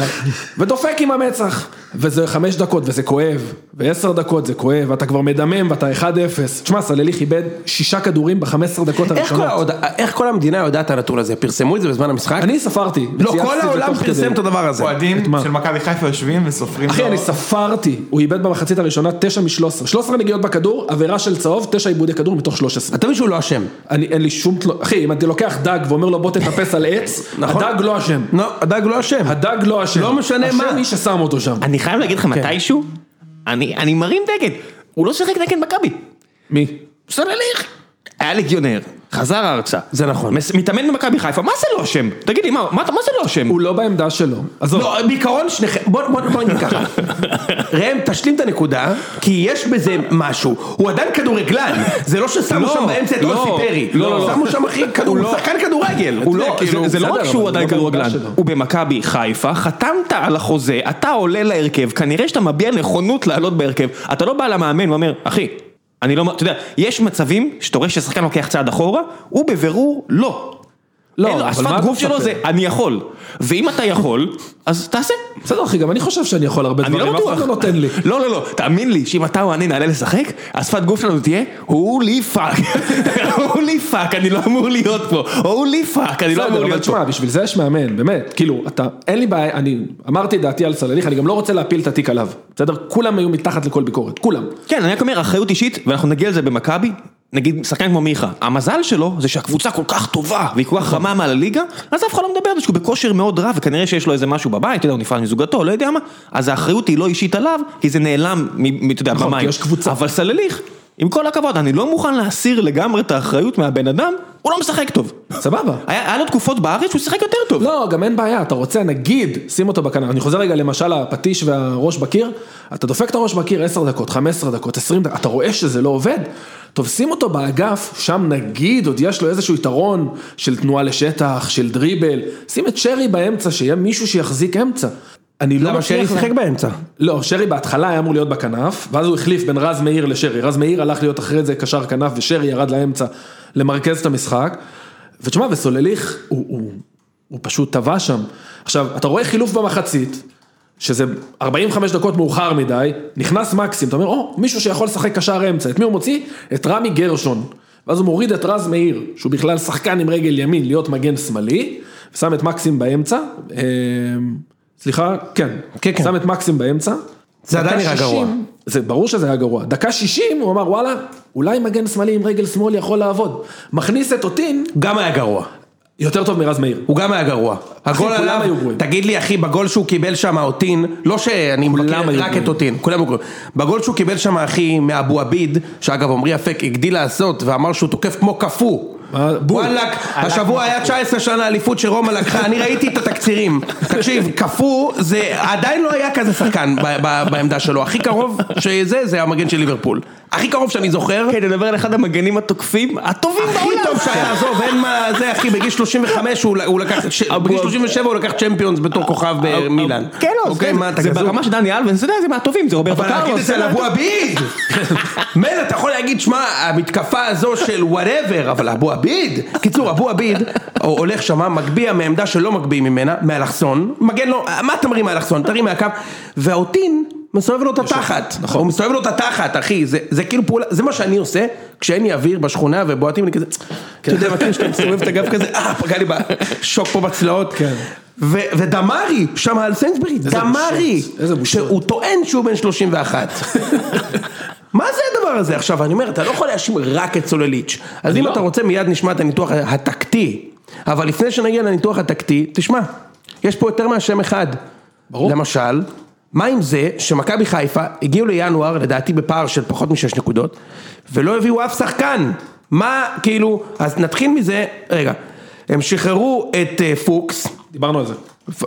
ודופק עם המצח. וזה חמש דקות, וזה כואב. ועשר דקות זה כואב, ואתה כבר מדמם, ואתה 1-0. תשמע, צלליך איבד שישה כדורים ב-15 דקות איך כל הראשונות. איך כל המדינה יודעת את הנתון הזה? פרסמו את זה בזמן המשחק? אני ספרתי. לא, כל העולם. פרסם את הדבר הזה. אוהדים? של מכבי חיפה יושבים וסופרים אחי, אני ספרתי, הוא איבד במחצית הראשונה 9 מ-13. 13 נגיעות בכדור, עבירה של צהוב, 9 עיבודי כדור מתוך 13. אתה מבין שהוא לא אשם. אני, אין לי שום. אחי, אם אתה לוקח דג ואומר לו בוא תטפס על עץ, נכון. הדג לא אשם. לא, הדג לא אשם. הדג לא אשם. לא משנה מה. אשם מי ששם אותו שם. אני חייב להגיד לך מתישהו, אני אני מרים דגל, הוא לא שיחק נגד מכבי, מי? סולליך, היה לגיונר, חזר ארצה, זה נכון. מתאמן במכבי חיפה, מה זה לא אשם? תגיד לי, מה זה לא אשם? הוא לא בעמדה שלו. עזוב. לא, בעיקרון שניכם, בוא נגיד ככה, ראם תשלים את הנקודה, כי יש בזה משהו, הוא עדיין כדורגלן, זה לא ששמו לא, שם באמצע את לא, אוסי פרי, לא, לא. שמו שם אחי, הוא שחקן כדורגל, לא, כאילו, זה- לא רק שהוא עדיין כדורגלן. הוא במכבי חיפה, חתמת על החוזה, אתה עולה להרכב, כנראה שאתה מביע נכונות לעלות בהרכב, אתה לא בא למאמן ואומר, אחי, אני לא, אתה יודע, יש מצבים שאתה רואה ששחקן לוקח צעד אחורה, הוא בבירור לא. לא, אין השפת גוף שלו? זה, אני יכול. ואם אתה יכול, אז תעשה. בסדר אחי, גם אני חושב שאני יכול הרבה אני דברים, לא אף אחד. לא נותן לי. לא, לא, לא, תאמין לי שאם אתה או אני נעלה לשחק, השפת גוף שלנו תהיה, holy fuck, holy fuck, אני לא אמור להיות פה, holy fuck, אני לא אמור להיות פה. תשמע, בשביל זה יש מאמן, באמת, כאילו, אתה, אין לי בעיה, אני אמרתי דעתי על סלליך, אני גם לא רוצה להפיל את התיק עליו, בסדר? כולם היו מתחת לכל ביקורת, כולם. כן, אני רק אומר, אחריות אישית, ואנחנו נגיע לזה במכבי, נגיד שחקן כמו מיכה, המזל שלו זה שהקבוצה כל כך טובה, והיא כל כך רמה מעל הליגה, אז אף אחד לא מדבר על זה שהוא בכושר מאוד רע, וכנראה שיש לו איזה משהו בבית, אתה יודע, הוא נפרד מזוגתו, לא יודע מה, אז האחריות היא לא אישית עליו, כי זה נעלם, אתה יודע, נכון, במים. אבל סלליך, עם כל הכבוד, אני לא מוכן להסיר לגמרי את האחריות מהבן אדם, הוא לא משחק טוב. סבבה. היה היה לו תקופות בארץ שהוא שיחק יותר טוב. לא, גם אין בעיה, אתה רוצה, נגיד, שים אותו בכנף, אני חוזר רגע למשל הפטיש והראש בקיר, אתה דופק את הראש בקיר 10 דקות, 15 דקות, 20 דקות, אתה רואה שזה לא עובד, טוב, שים אותו באגף, שם נגיד, עוד יש לו איזשהו יתרון של תנועה לשטח, של דריבל, שים את שרי באמצע, שיהיה מישהו שיחזיק אמצע. אני לא מצליח לה- באמצע? לא, שרי בהתחלה היה אמור להיות בכנף, ואז הוא החליף בין רז מאיר לשרי, רז מאיר הלך להיות אחרי זה קשר כנף, ושרי ירד לאמצע למרכז את המשחק, ותשמע, וסולליך, הוא, הוא, הוא פשוט טבע שם. עכשיו, אתה רואה חילוף במחצית, שזה 45 דקות מאוחר מדי, נכנס מקסים, אתה אומר, או, מישהו שיכול לשחק קשר אמצע, את מי הוא מוציא? את רמי גרשון. ואז הוא מוריד את רז מאיר, שהוא בכלל שחקן עם רגל ימין, להיות מגן שמאלי, ושם את מקסים באמצע, אה, סליחה, כן, כן, כן. שם את מקסים באמצע. זה עדיין נראה גרוע. 60, זה ברור שזה היה גרוע. דקה 60 הוא אמר וואלה, אולי מגן שמאלי עם רגל שמאל יכול לעבוד. מכניס את אותין, גם היה גרוע. יותר טוב מרז מאיר. הוא גם היה גרוע. הגול עליו. תגיד לי אחי, בגול שהוא קיבל שם אותין, לא שאני היו רק. את אותין, כולם היו גרועים. בגול שהוא קיבל שם אחי מאבו עביד, שאגב עמרי אפק הגדיל לעשות ואמר שהוא תוקף כמו קפוא. מה, בול. וואלאק, השבוע היה 19 שנה אליפות שרומא לקחה, אני ראיתי את התקצירים. תקשיב, קפוא זה עדיין לא היה כזה שחקן בעמדה שלו, הכי קרוב שזה, זה המגן של ליברפול. הכי קרוב שאני זוכר. כן, נדבר על אחד המגנים התוקפים הטובים הכי בעולם. טוב שהיה, עזוב, אין מה, זה אחי, בגיל 35 הוא לקח, בגיל 37 הוא לקח צ'מפיונס בתור כוכב במילאן. כן, לא, אוקיי, זה-? ברמה של דני אלבס, אתה יודע, זה מהטובים, זה רוברטו אבל להגיד. את זה על אבו עביד! מילא אתה יכול להגיד, שמע, המתקפה הזו של whatever, אבל אבו עביד? קיצור, אבו עביד הולך שמה, מגביה מעמדה שלא מגביהים ממנה, מאלכסון, מגן לו, מה אתה מרים מאלכסון? תרים מהקו, והאוטין מסובב לו את התחת, הוא מסובב לו את התחת, אחי, זה- זה כאילו פעולה, זה מה שאני עושה כשאין לי אוויר בשכונה ובועטים לי כזה, אתה יודע, מכיר שאתה מסובב את הגב כזה, אה, פגע לי בשוק פה בצלעות. כן. ו- ודמרי, שם על סיינסברי, דמרי. שהוא טוען שהוא בן 31. מה זה הדבר הזה? עכשיו, אני אומר, אתה לא יכול להאשים רק את סולליץ'. אז אם לא. אתה רוצה, מיד נשמע את הניתוח הטקטי. אבל לפני שנגיע לניתוח הטקטי, תשמע, יש פה יותר מהשם אחד. ברור. למשל, מה עם זה שמכבי חיפה הגיעו לינואר, לדעתי בפער של פחות משש נקודות, ולא הביאו אף שחקן? מה, כאילו, אז נתחיל מזה, רגע, הם שחררו את אה, פוקס, דיברנו על זה.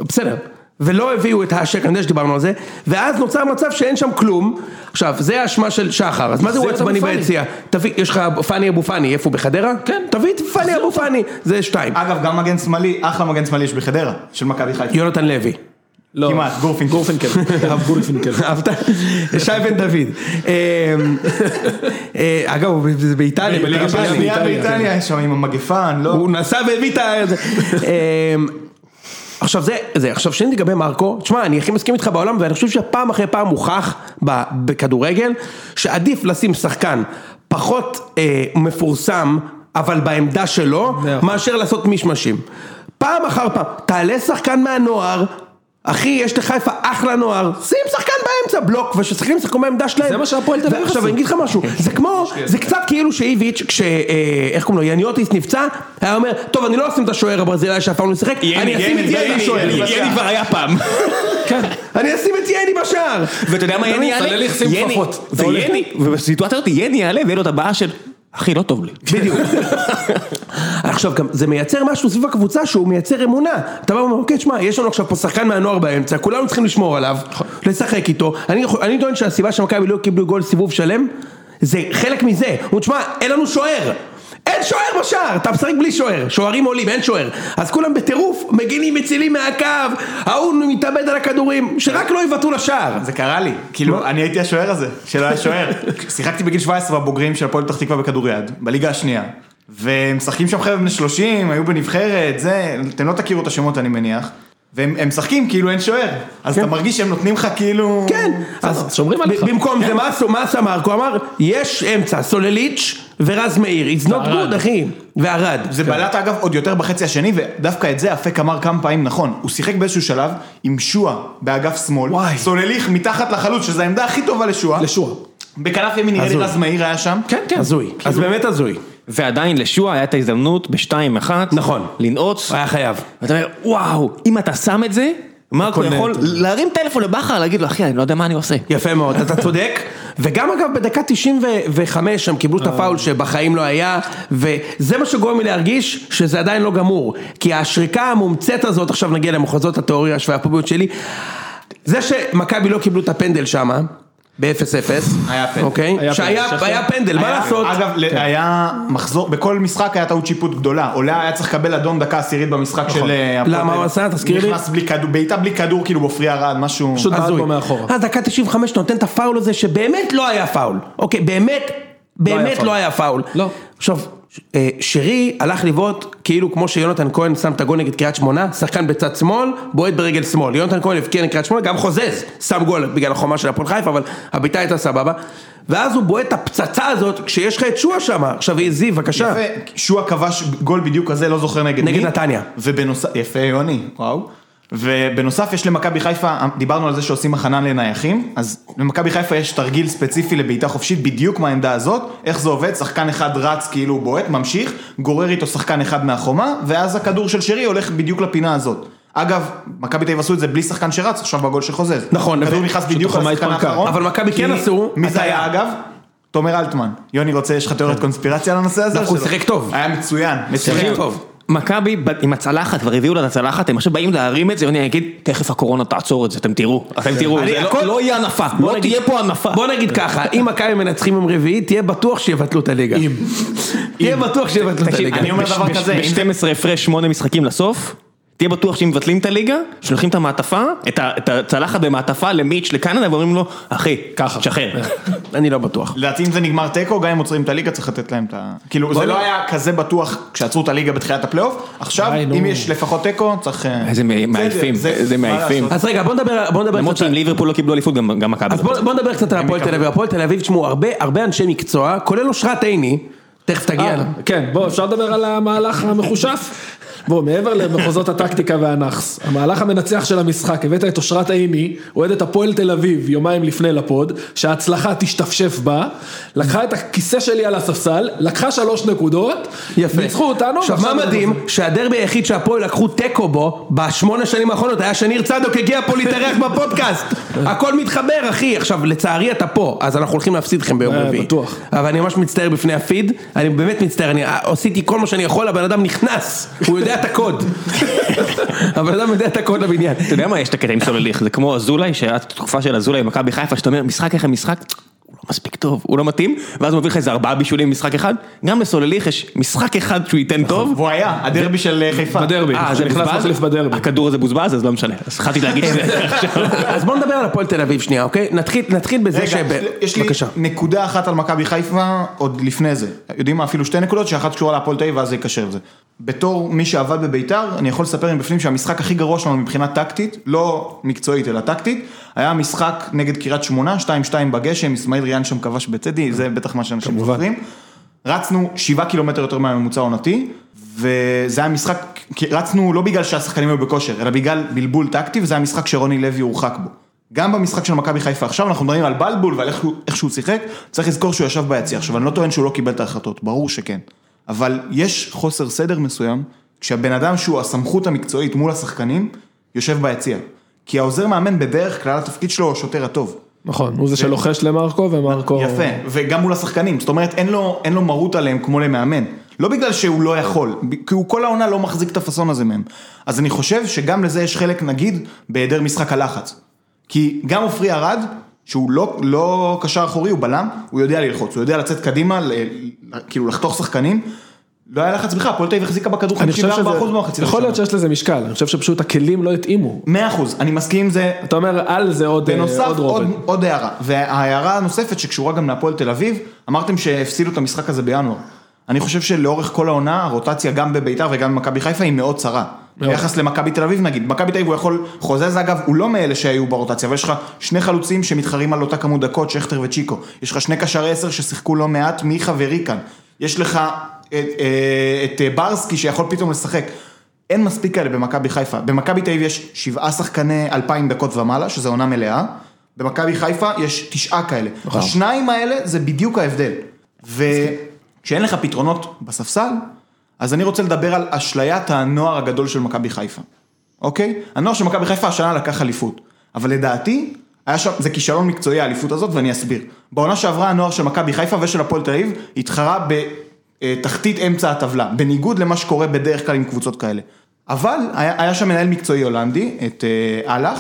בסדר, ולא הביאו את האשק, אני יודע שדיברנו על זה, ואז נוצר מצב שאין שם כלום, עכשיו, זה האשמה של שחר, אז מה זה הוא עצבני. ביציאה? תביא, יש לך פאני אבו פאני, איפה הוא בחדרה? כן. תביא את פאני אבו פאני, זה שתיים. אגב, גם מגן שמאלי, אחלה מגן שמאלי יש בחדרה, של מכבי חיפה. יונתן לוי. לא. כמעט, גורפינקל. גורפינקל, הרב גורפינקל. אהבת? שי בן דוד. אמ, אה, אגב, זה באיטליה. בליגה באיטליה. השנייה שנייה באיטליה, באיטליה, שם עם המגפה, אני לא... הוא נסע והביא את ה... אמ, עכשיו זה, זה, עכשיו שנית לגבי מרקו, תשמע, אני הכי מסכים איתך בעולם, ואני חושב שפעם אחרי פעם הוכח בכדורגל, שעדיף לשים שחקן פחות אה, מפורסם, אבל בעמדה שלו, אחוז. מאשר לעשות מישמשים. פעם אחר פעם, תעלה שחקן מהנוער, אחי, יש לחיפה אחלה נוער, שים שחקן באמצע, בלוק, וששחקנים ישחקו בעמדה שלהם. זה מה שהפועל תל אביב ועכשיו עשו. אני אגיד לך משהו, זה כמו, זה קצת כאילו שאיביץ', כש... אה, איך קוראים לו, יניוטיס נפצע, היה אומר, טוב, אני לא אשים את השוער הברזילאי שאף פעם לא משחק, אני אשים את יני בשוער. יני כבר היה פעם. כן. אני אשים את יני בשער. ואתה יודע מה יני יעלה? יני-. ויני, ובסיטואציה הזאת יני יעלה ויהיה לו את הבעיה של אחי לא טוב לי. בדיוק. עכשיו גם זה מייצר משהו סביב הקבוצה שהוא מייצר אמונה. אתה בא ואומר, אוקיי, תשמע, יש לנו עכשיו פה שחקן מהנוער באמצע, כולנו צריכים לשמור עליו, לשחק איתו. אני טוען שהסיבה שמכבי לא קיבלו גול סיבוב שלם, זה חלק מזה. הוא תשמע, אין לנו שוער. אין שוער בשער, אתה משחק בלי שוער, שוערים עולים, אין שוער. אז כולם בטירוף, מגינים מצילים מהקו, ההוא מתאבד על הכדורים, שרק לא יבעטו לשער. זה קרה לי, כאילו, אני הייתי השוער הזה, שלא היה שוער. שיחקתי בגיל 17 בבוגרים של הפועל פתח תקווה בכדוריד, בליגה השנייה. ומשחקים שם חבר'ה בני 30, היו בנבחרת, זה, אתם לא תכירו את השמות אני מניח. והם הם משחקים כאילו אין שוער. אז אתה מרגיש שהם נותנים לך כאילו... כן, אז שומרים עליך. במקום זה מה עשו- מה עשה מרקו? אמר, יש אמצע, סולליץ' ורז מאיר, it's not good אחי, וערד. זה בלט אגב עוד יותר בחצי השני, ודווקא את זה אפק אמר כמה פעמים נכון. הוא שיחק באיזשהו שלב עם שועה באגף שמאל, וואי. סולליך מתחת לחלוץ, שזו העמדה הכי טובה לשועה. לשועה. בכנף ימין נראה לי. רז מאיר היה שם. כן, כן. הזוי, אז באמת הזוי. ועדיין לשועה היה את ההזדמנות בשתיים אחת. נכון. לנעוץ. הוא היה חייב. ואתה אומר וואו אם אתה שם את זה. מרקו יכול. להרים טלפון לבכר להגיד לו אחי אני לא יודע מה אני עושה. יפה מאוד, אתה צודק. וגם אגב בדקה 95 הם קיבלו את הפאול שבחיים לא היה, וזה מה שגורם לי להרגיש שזה עדיין לא גמור. כי השריקה המומצאת הזאת, עכשיו נגיע למחוזות התיאוריה והפוביות שלי, זה שמכבי לא קיבלו את הפנדל שמה, ב-0-0, היה פנדל. אוקיי? היה שהיה פנדל, מה לעשות? אגב, היה מחזור, בכל משחק היה טעות שיפוט גדולה. עולה היה צריך לקבל אדום דקה עשירית במשחק של... אה, למה הוא עשה? תזכיר לי. נכנס בלי כדור, בעיטה בלי כדור, כאילו בפרי ארד, משהו... פשוט בעט הזוי. בו מאחורה. אז דקה 95 אתה נותן את הפאול הזה שבאמת לא היה פאול. אוקיי, באמת, באמת פאול. לא היה פאול. לא. עכשיו, אה, שרי הלך לבעוט כאילו כמו שיונתן כהן שם את הגול נגד קריית שמונה, שחקן בצד שמאל, בועט ברגל שמאל. יונתן כהן הבקיע נגד קריית שמונה, גם חוזז, שם גול בגלל החומה של הפועל חיפה, אבל הבעיטה הייתה סבבה. ואז הוא בועט את הפצצה הזאת כשיש לך את שועה שם. עכשיו זיו, בבקשה. יפה, שועה כבש גול בדיוק כזה, לא זוכר נגד מי. נגד נתניה. ובנוסף, יפה יוני, וואו. ובנוסף יש למכבי חיפה, דיברנו על זה שעושים הכנה לנייחים, אז למכבי חיפה יש תרגיל ספציפי לבעיטה חופשית בדיוק מהעמדה הזאת, איך זה עובד, שחקן אחד רץ כאילו הוא בועט, ממשיך, גורר איתו שחקן אחד מהחומה, ואז הכדור של שרי הולך בדיוק לפינה הזאת. אגב, מכבי תל אביב עשו את זה בלי שחקן שרץ, עכשיו בגול של חוזז. נכון, הכדור נכנס בדיוק לשחקן. האחרון. אבל מכבי כן עשו מי זה. היה אגב? תומר אלטמן. יוני רוצה, יש לך תיאוריית קונספירציה על הנושא הזה? דווקא או הוא? שיחק טוב. היה מצוין, מצוין. טוב. מכבי עם הצלחת כבר הביאו לה את הצלחת הם עכשיו באים להרים את זה ואני אגיד תכף הקורונה תעצור את זה אתם תראו אתם תראו אני- זה לא- לא יהיה הנפה לא תהיה פה הנפה. בוא נגיד ככה, אם מכבי מנצחים יום רביעי, תהיה בטוח שיבטלו את הליגה. תהיה בטוח שיבטלו את הליגה. אני אומר דבר כזה, אם זה- ב-12 הפרש 8 משחקים לסוף, תהיה בטוח שאם מבטלים את הליגה, שולחים את המעטפה, את הצלחת במעטפה למיץ' לקנדה ואומרים לו, אחי, ככה, שחרר. אני לא בטוח. לדעתי אם זה נגמר תיקו, גם אם עוצרים את הליגה צריך לתת להם את ה... כאילו זה לא היה כזה בטוח כשעצרו את הליגה בתחילת הפלייאוף, עכשיו. אם יש לפחות תיקו צריך... אה, איזה מעייפים, זה- איזה מעייפים. אז רגע, בוא נדבר, בוא נדבר למרות. שאם ליברפול לא קיבלו אליפות, גם גם מכבי. אז בוא, בוא נדבר קצת על הפועל תל אביב. הפועל תל אביב, תשמעו, הרבה, הרבה אנשי מקצוע, כולל אושרת עיני, תכף תגיע אה. כן, בוא, אפשר לדבר על המהלך המחושף? בוא, מעבר למחוזות הטקטיקה והנאחס, המהלך המנצח של המשחק, הבאת את אושרת עיני, אוהדת הפועל תל אביב, יומיים לפני לפוד, שההצלחה תשתפשף בה, לקחה את הכיסא שלי על הספסל, לקחה שלוש נקודות, יפה. ניצחו אותנו, עכשיו מה מדהים, שהדרבי היחיד שהפועל לקחו תיקו בו, בשמונה שנים האחרונות, היה שניר צדוק הגיע פה להתארח בפודקאסט. הכל מתחבר אחי, עכשיו לצערי אתה פה, אז אנחנו הולכים להפסיד לכם ביום אה, רביעי. בטוח. אבל אני ממש מצטער בפני הפיד, אני באמת מצטער, אני אה, עשיתי כל מה שאני יכול, הבן אדם נכנס, הוא יודע את הקוד. הבן אדם יודע את הקוד לבניין. אתה יודע מה יש את הקטע עם סולליך, זה כמו אזולאי, שהיה תקופה של אזולאי במכבי חיפה, שאתה אומר, משחק אחרי משחק, לא מספיק טוב, הוא לא מתאים, ואז הוא מביא לך איזה ארבעה בישולים במשחק אחד, גם לסולליך יש משחק אחד שהוא ייתן טוב. והוא היה, הדרבי של אה, חיפה. בדרבי, אה, זה נכנס? מחליף בדרבי. הכדור הזה בוזבז, אז לא משנה. אז התחלתי להגיד שזה עכשיו. אז בוא נדבר על הפועל תל אביב שנייה, אוקיי? נתחיל, נתחיל בזה רגע, שב... יש לי. נקודה אחת על מכבי חיפה עוד לפני זה. יודעים מה? אפילו שתי נקודות שאחת קשורה להפועל תל אביב ואז זה יקשר לזה. בתור מי שעבד בביתר, אני יכול לספר מבפנים שהמשחק הכי גרוע שלנו מבחינה טקטית, לא מקצועית אלא טקטית, היה משחק נגד קריית שמונה, 2-2 בגשם, אסמאעיל ריאן שם כבש בטדי, זה בטח מה שאנשים זוכרים. רצנו שבעה קילומטר יותר מהממוצע העונתי, וזה היה משחק, רצנו לא בגלל שהשחקנים היו בכושר, אלא בגלל בלבול טקטי, וזה היה משחק שרוני לוי הורחק בו. גם במשחק של מכבי חיפה עכשיו, אנחנו מדברים על בלבול ועל איך איך שהוא שיחק, צריך לזכור שהוא ישב ביציע. עכשיו, אני לא טוען שהוא לא קיבל את ההחלטות, ברור שכן. אבל יש חוסר סדר מסוים, כשהבן אדם שהוא הסמכות המקצועית מול השחקנים, יושב ביציע. כי העוזר מאמן בדרך כלל התפקיד שלו הוא השוטר הטוב. נכון, הוא זה שלוחש למרקו ומרקו... יפה, וגם מול השחקנים, זאת אומרת אין לו, אין לו מרות עליהם כמו למאמן. לא בגלל שהוא לא יכול, כי הוא כל העונה לא מחזיק את הפאסון הזה מהם. אז אני חושב שגם לזה יש חלק נגיד בהיעדר משחק הלחץ. כי גם עופרי ארד, שהוא לא, לא קשר אחורי, הוא בלם, הוא יודע ללחוץ, הוא יודע לצאת קדימה, ל, כאילו לחתוך שחקנים. לא היה לחץ בכלל, הפועל תל אביב החזיקה בכדור 54% אני חושב שזה... במחצית יכול להיות. שיש לזה משקל, אני חושב שפשוט הכלים לא התאימו. 100%, אני מסכים עם זה, אתה אומר על זה עוד אה, בנוסף, עוד עוד, רובד. עוד הערה, וההערה הנוספת שקשורה גם להפועל תל אביב, אמרתם שהפסידו את המשחק הזה בינואר. אני חושב שלאורך כל העונה, הרוטציה גם בביתר וגם במכבי חיפה היא מאוד צרה. ביחס למכבי תל אביב נגיד, מכבי תל אביב הוא יכול, חוזז אגב, הוא לא מאלה שהיו ברוטציה, אבל יש לך שני חלוצים שמתחרים על אותה כמות דקות, שכטר וצ'יקו. יש לך שני קשרי עשר ששיחקו לא מעט, מיכה וריקן. יש לך את, אה, את אה, ברסקי שיכול פתאום לשחק. אין מספיק כאלה במכבי חיפה. במכבי תל אביב יש שבעה שחקני אלפיים דקות ומעלה, שזה עונה מלאה. במכבי חיפה יש תשעה כאלה. השניים האלה זה בדיוק ההבדל. וכשאין לך פתרונות בספסל, אז אני רוצה לדבר על אשליית הנוער הגדול של מכבי חיפה. אוקיי? הנוער של מכבי חיפה השנה לקח אליפות. אבל לדעתי, היה שם, זה כישלון מקצועי האליפות הזאת ואני אסביר. בעונה שעברה הנוער של מכבי חיפה ושל הפועל תל אביב התחרה בתחתית אמצע הטבלה, בניגוד למה שקורה בדרך כלל עם קבוצות כאלה. אבל היה, היה שם מנהל מקצועי הולנדי, את אה, אהלך,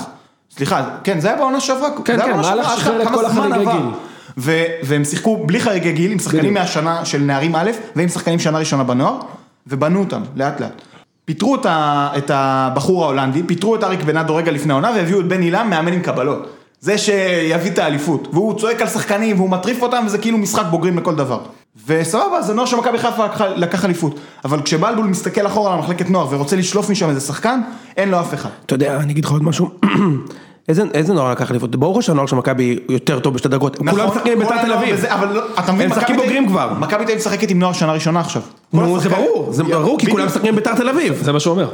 סליחה, כן, זה היה בעונה שעברה, כן, כן, אהלך שחרר את כל החריגי. גיל. והם שיחקו בלי חריגי גיל, עם שחקנים. מהשנה של נערים א', ועם שחקנים שנה ראשונה בנוער, ובנו אותם, לאט לאט. פיטרו את, ה- את הבחור ההולנדי, פיטרו את אריק בנאדו רגע לפני העונה, והביאו את בן אילם מאמן עם קבלות. זה שיביא את האליפות, והוא צועק על שחקנים, והוא מטריף אותם, וזה כאילו משחק בוגרים לכל דבר. וסבבה, זה נוער של מכבי חיפה לקח- אליפות. אבל כשבלבול מסתכל אחורה על המחלקת נוער ורוצה לשלוף משם איזה שחקן, אין לו אף אחד. אתה יודע, אני אגיד לך עוד משהו. איזה, איזה נוער לקח אליפות? ברור שהנוער של מכבי יותר טוב בשתי דקות. כולם משחקים נכון, בביתר תל אביב. וזה, אבל לא, אתה מבין, הם משחקים בוגרים כבר. מכבי תל אביב משחקת עם נוער שנה ראשונה עכשיו. זה ברור, זה ברור, כי. כולם משחקים בביתר תל אביב. זה מה שהוא אומר.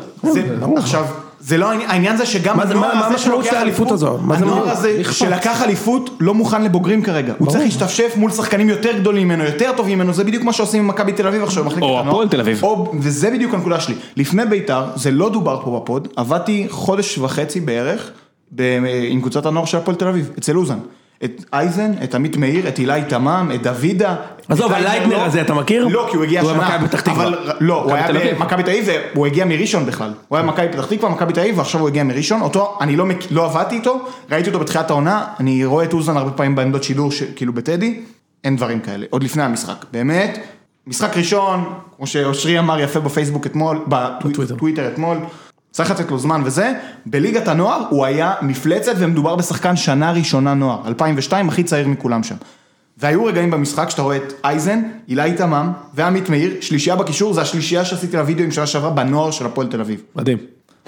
עכשיו, זה לא העניין, העניין זה שגם מה הנוער מה- מה הזה המשמעות שלוקח של האליפות הזו? מה זה הנוער אומר? הזה. שלקח אליפות לא מוכן לבוגרים כרגע, הוא צריך להשתפשף מול שחקנים יותר גדולים ממנו, יותר טובים ממנו, זה בדיוק מה שעושים עם מכבי תל אביב עכשיו, או. הפועל תל אביב. או- וזה בדיוק הנקודה שלי, לפני בית"ר, זה לא דובר פה ב pod, עבדתי חודש וחצי בערך ב- עם קבוצת הנוער של הפועל תל אביב, אצל אוזן. את אייזן, את עמית מאיר, את אילי תמם, את דוידה. עזוב, הלייטנר לא. הזה אתה מכיר? לא, כי הוא הגיע הוא השנה. היה פתח תקווה. אבל לא, הוא היה. במכבי תל אביב, הוא הגיע מראשון בכלל. הוא היה במכבי פתח תקווה, מכבי תל אביב, ועכשיו הוא הגיע מראשון. אותו, אני לא, לא עבדתי איתו, ראיתי אותו בתחילת העונה, אני רואה את אוזן הרבה פעמים בעמדות שידור, כאילו בטדי, אין דברים כאלה, עוד לפני המשחק. באמת, משחק ראשון, כמו שאושרי אמר יפה בפייסבוק אתמול. בטוויטר אתמול, צריך לתת לו זמן וזה, בליגת הנוער הוא היה מפלצת ומדובר בשחקן שנה ראשונה נוער, 2002 הכי צעיר מכולם שם. והיו רגעים במשחק שאתה רואה את אייזן, אילי תמם ועמית מאיר, שלישייה בקישור, זה השלישייה שעשיתי לוידאו עם שנה שעברה בנוער של הפועל תל אביב. מדהים.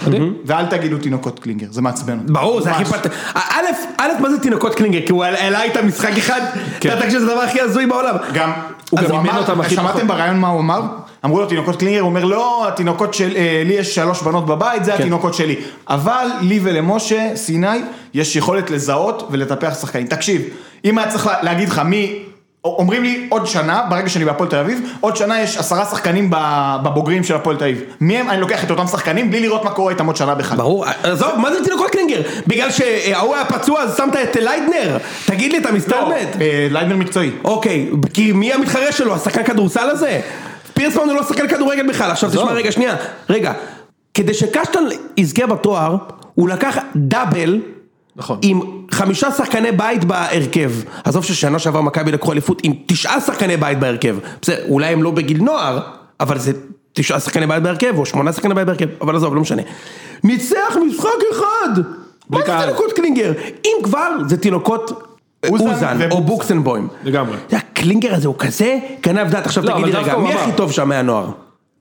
מדהים. ואל תגידו תינוקות קלינגר, זה מעצבן אותי. ברור, זה הכי ממש. פת... א', א', מה זה תינוקות קלינגר? כי הוא העלה איתם משחק אחד, אתה יודע שזה הדבר הכי הזוי בעולם. גם, הוא גם אימן אותם הכי שמעתם פחות. בריאיון מה הוא אמר? אמרו לו תינוקות קלינגר, הוא אומר לא, התינוקות של, אה, לי יש שלוש בנות בבית, זה התינוקות שלי. אבל לי ולמשה, סיני, יש יכולת לזהות ולטפח שחקנים. תקשיב, אם היה צריך לה- להגיד לך מי... אומרים לי עוד שנה, ברגע שאני בהפועל תל אביב, עוד שנה יש עשרה שחקנים בבוגרים של הפועל תל אביב. מי הם? אני לוקח את אותם שחקנים בלי לראות מה קורה איתם עוד שנה בכלל. ברור, עזוב, מה זה תינוקות קלינגר? בגלל שההוא היה פצוע אז שמת את ליידנר? תגיד לי, אתה מסתלבט? אה, ליידנר מקצועי. אוקיי, כי מי המתחרה שלו? השחקן כדורסל הזה? פירסמן הוא לא שחקן כדורגל בכלל, עכשיו תשמע רגע, שנייה, רגע, כדי שקשטן יזכה בתואר, הוא לקח דאבל נכון. עם חמישה שחקני בית בהרכב, עזוב ששנה שעבר מכבי לקחו אליפות עם תשעה שחקני בית בהרכב, בסדר, אולי הם לא בגיל נוער, אבל זה תשעה שחקני בית בהרכב, או שמונה שחקני בית בהרכב, אבל עזוב, לא משנה. ניצח משחק אחד! מה זה קהל. תינוקות קלינגר? אם כבר, זה תינוקות אוזן או. בוקסנבוים. לגמרי. אתה יודע, קלינגר הזה הוא כזה גנב דעת, עכשיו לא, תגיד לי אבל רגע, מי. הכי טוב שם מהנוער?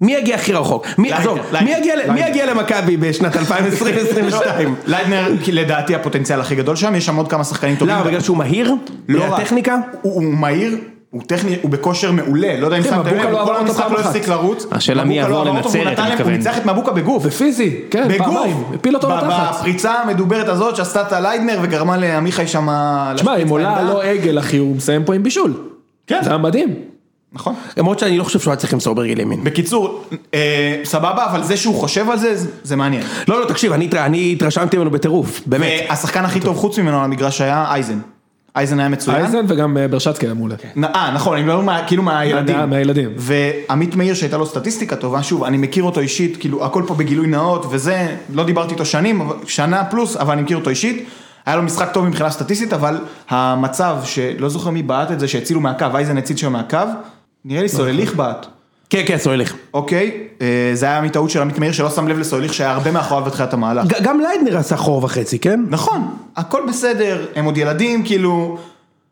מי יגיע הכי רחוק? מי, ליידנר, עזוב, ליידנר, מי יגיע ל- מי יגיע למכבי בשנת 2022? ליידנר, לדעתי הפוטנציאל הכי גדול שם, יש שם עוד כמה שחקנים טובים. למה, בגלל שהוא מהיר? לא רק. מהטכניקה? הוא הוא מהיר, הוא טכני, הוא בכושר מעולה, לא יודע אם כן, שמתם לב, לא כל המשחק לא. הפסיק לרוץ. השאלה מי לא יעבור לנצרת, אני להם- הוא מתכוון. ניצח את מבוקה בגוף. ופיזי, כן, בגוף. פעמיים, הפיל אותו לתחת. בפריצה המדוברת הזאת שעשתה את הליידנר וגרמה לעמיחי שם... תשמע, אם עולה. לא עגל אחי, הוא מסיים פה עם בישול. כן. זה היה מדהים. נכון. למרות שאני לא חושב שהוא היה צריך למסור ברגל ימין. בקיצור, אה, סבבה, אבל זה שהוא חושב על זה, זה- מעניין. לא, לא, תקשיב, אני אני התרשמתי ממנו בטירוף, באמת. והשחקן הכי טוב חוץ ממנו על המגרש היה אייזן. אייזן היה מצוין. אייזן וגם אה, ברשצקי היה מעולה. נ- אה, נכון, אני מדבר מה- כאילו מהילדים. מה- מהילדים. ועמית מאיר שהייתה לו סטטיסטיקה טובה, שוב, אני מכיר אותו אישית, כאילו הכל פה בגילוי נאות וזה, לא דיברתי איתו שנים, שנה פלוס, אבל אני מכיר אותו אישית. היה לו משחק טוב מבחינה סטטיסטית, אבל המצב שלא זוכר מי בעט את זה, שהצילו מהקו, אייזן הציל שם מהקו, נראה לי סלליך בעט. כן, כן, סלליך. אוקיי, אה, זה היה מטעות של עמית מאיר שלא שם לב לסלליך שהיה הרבה מאחוריו בתחילת המהלך. גם ליידנר עשה חור וחצי, כן? נכון, הכל בסדר, הם עוד ילדים, כאילו,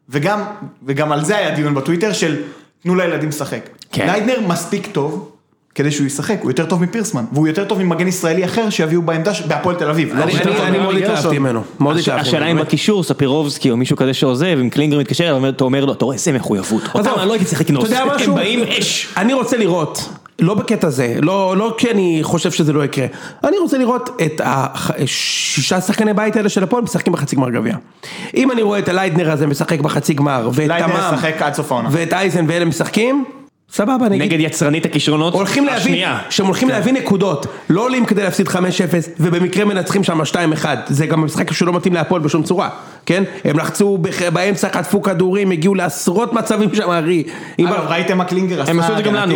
וגם, וגם על זה היה דיון בטוויטר של תנו לילדים לשחק. כן. ליידנר מספיק טוב כדי שהוא ישחק, הוא יותר טוב מפירסמן, והוא יותר טוב ממגן ישראלי אחר שיביאו בעמדה, ש- בהפועל תל אביב. לא אני- מאוד גרשון. התלהבתי ממנו. מאוד התלהבתי השאלה אם. בקישור ספירובסקי או מישהו כזה שעוזב, אם קלינגר מתקשר אתה אומר לו, אתה רואה איזה מחויבות. אותם אני לא הייתי צריך לקנוס. אתה יודע הם? באים אש. אני רוצה לראות, לא בקטע זה, לא, לא כי אני חושב שזה לא יקרה, אני רוצה לראות את השישה שחקני בית האלה של הפועל משחקים בחצי גמר גביע. אם אני רואה את הליידנר הזה משחק בחצי גמר, ואת ליידנר תמם, ישחק עד סוף העונה. ואת אייזן ואלה משחקים, סבבה, אני אגיד. נגד יצרנית הכישרונות הולכים להביא, השנייה. שהם הולכים להביא נקודות, לא עולים כדי להפסיד 5-0 ובמקרה מנצחים שם 2-1, זה גם משחק שלא מתאים להפועל בשום צורה, כן? הם לחצו בח- באמצע, חטפו כדורים, הגיעו לעשרות מצבים שם. אם- אגב, ראיתם מה קלינגר עשה הם עשו את זה גם לנו.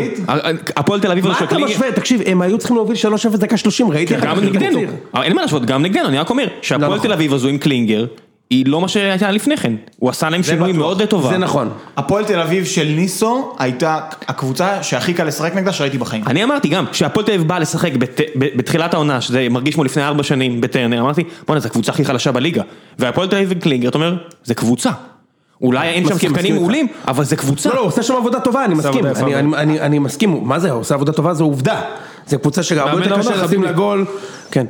הפועל תל אביב מה של אתה קלינגר- משווה? תקשיב, הם היו צריכים להוביל 3-0 דקה 30, ראיתי איך גם נגדנו. אבל אין מה להשוות, גם נגדנו, אני רק אומר, שהפועל נכון. תל אביב הזו עם קלינגר, היא לא מה שהייתה לפני כן, הוא עשה להם שינוי. מאוד טובה. זה נכון. הפועל תל אביב של ניסו הייתה הקבוצה שהכי קל לשחק נגדה שראיתי בחיים. אני אמרתי גם, שהפועל תל אביב באה לשחק בתחילת העונה, שזה מרגיש כמו לפני ארבע שנים בטרנר, אמרתי, בואנה, זו הקבוצה הכי חלשה בליגה. והפועל תל אביב וקלינגר, אתה אומר, זה קבוצה. אולי אין שם שחקנים. מעולים, אבל זה קבוצה. לא, לא, הוא עושה שם עבודה טובה, אני מסכים, אני מסכים, מה זה, הוא עושה עבודה טובה, זו עובדה. זו קבוצה שהרבה מאמן יותר קשה לשים חביבי. לה גול. כן.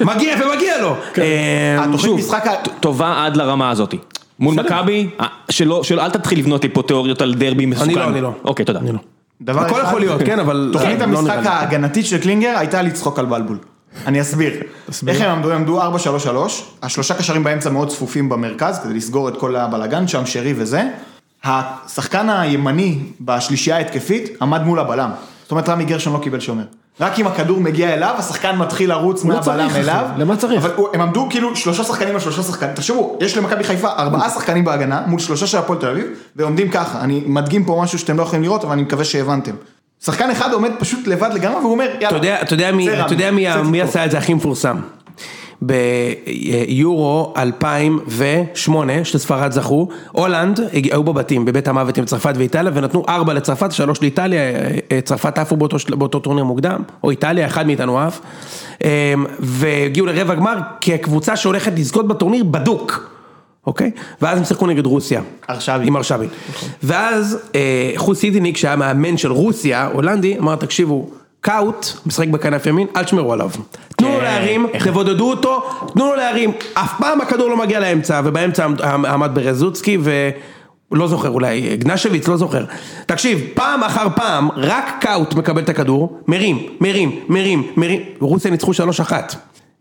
מגיע ומגיע לו. אה, התוכנית שוב, טובה עד לרמה הזאת. מול מכבי, אה, שלא, אל תתחיל לבנות לי פה תיאוריות על דרבי מסוכן. לא, אני לא. אוקיי, תודה. אני לא. דבר הכל יכול להיות, כן, אבל... תוכנית לא המשחק. ההגנתית של קלינגר הייתה לצחוק על בלבול. אני אסביר. איך הם עמדו? הם עמדו 4-3-3, השלושה קשרים באמצע מאוד צפופים במרכז, כדי לסגור את כל הבלגן שם, שרי וזה. השחקן הימני בשלישייה ההתקפית עמד מול הבלם. זאת אומרת רמי גרשון לא קיבל שומר. רק אם הכדור מגיע אליו, השחקן מתחיל לרוץ לא מהבלם. אליו. למה צריך? אבל הם עמדו כאילו שלושה שחקנים על שלושה שחקנים. תחשבו, יש למכבי חיפה ארבעה שחקנים בהגנה, מול שלושה של הפועל תל אביב, ועומדים ככה. אני מדגים פה משהו שאתם לא יכולים לראות, אבל אני מקווה שהבנתם. שחקן אחד עומד פשוט לבד לגמרי, והוא אומר, יאללה. אתה יודע, מי, זה רמי, אתה יודע מי, זה מי טוב." עשה את זה הכי מפורסם? ביורו 2008, שספרד זכו, הולנד היו בבתים, בבית המוות עם צרפת ואיטליה, ונתנו ארבע לצרפת, שלוש לאיטליה, אה, צרפת עפו באותו, באותו טורניר מוקדם, או איטליה, אחד מאיתנו עף, אה, והגיעו לרבע גמר כקבוצה שהולכת לזכות בטורניר בדוק. אוקיי? ואז הם שיחקו נגד רוסיה. ארשבין. עם ארשבין. ואז אה, חוס הידינק שהיה מאמן של רוסיה, הולנדי, אמר תקשיבו, קאוט, משחק בכנף ימין, אל תשמרו עליו. תנו לו להרים, תבודדו אותו, תנו לו להרים, אף פעם הכדור לא מגיע לאמצע, ובאמצע עמד- ברזוצקי ו... לא זוכר, אולי איגנשביץ', לא זוכר. תקשיב, פעם אחר פעם, רק קאוט מקבל את הכדור, מרים, מרים, מרים, מרים, רוסיה ניצחו 3-1.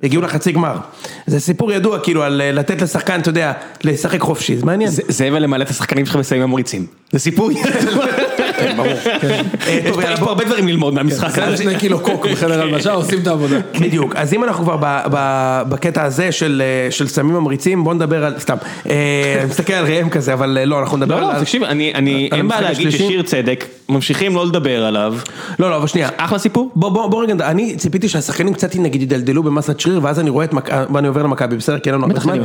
הגיעו לחצי גמר. זה סיפור ידוע, כאילו, על אה, לתת לשחקן, אתה יודע, לשחק חופשי, זה מעניין. זה- זה ולמלא את השחקנים שלך בסמים ממריצים. זה סיפור ידוע. אה, טוב, יאללה, יש פה הרבה דברים ללמוד מהמשחק זה הזה. שני קילו קוק בחדר הלבשה, עושים את העבודה. בדיוק, אז אם אנחנו כבר ב- ב- בקטע הזה של אה, של סמים ממריצים, בוא נדבר על, סתם, אה, אני מסתכל על ראם כזה, אבל אה, לא, אנחנו נדבר לא, על... לא, תקשיב, אני, אני, אין בעיה להגיד? ששיר צדק, ממשיכים לא לדבר עליו. לא, לא, אבל שנייה. אחלה סיפור. בוא, בוא, בוא רגע, אני ציפיתי שהשחקנים קצת נגיד ידלדלו במסת שריר, ואז אני רואה את מכבי, ואני עובר למכבי, בסדר? כי אין לנו הרבה זמן.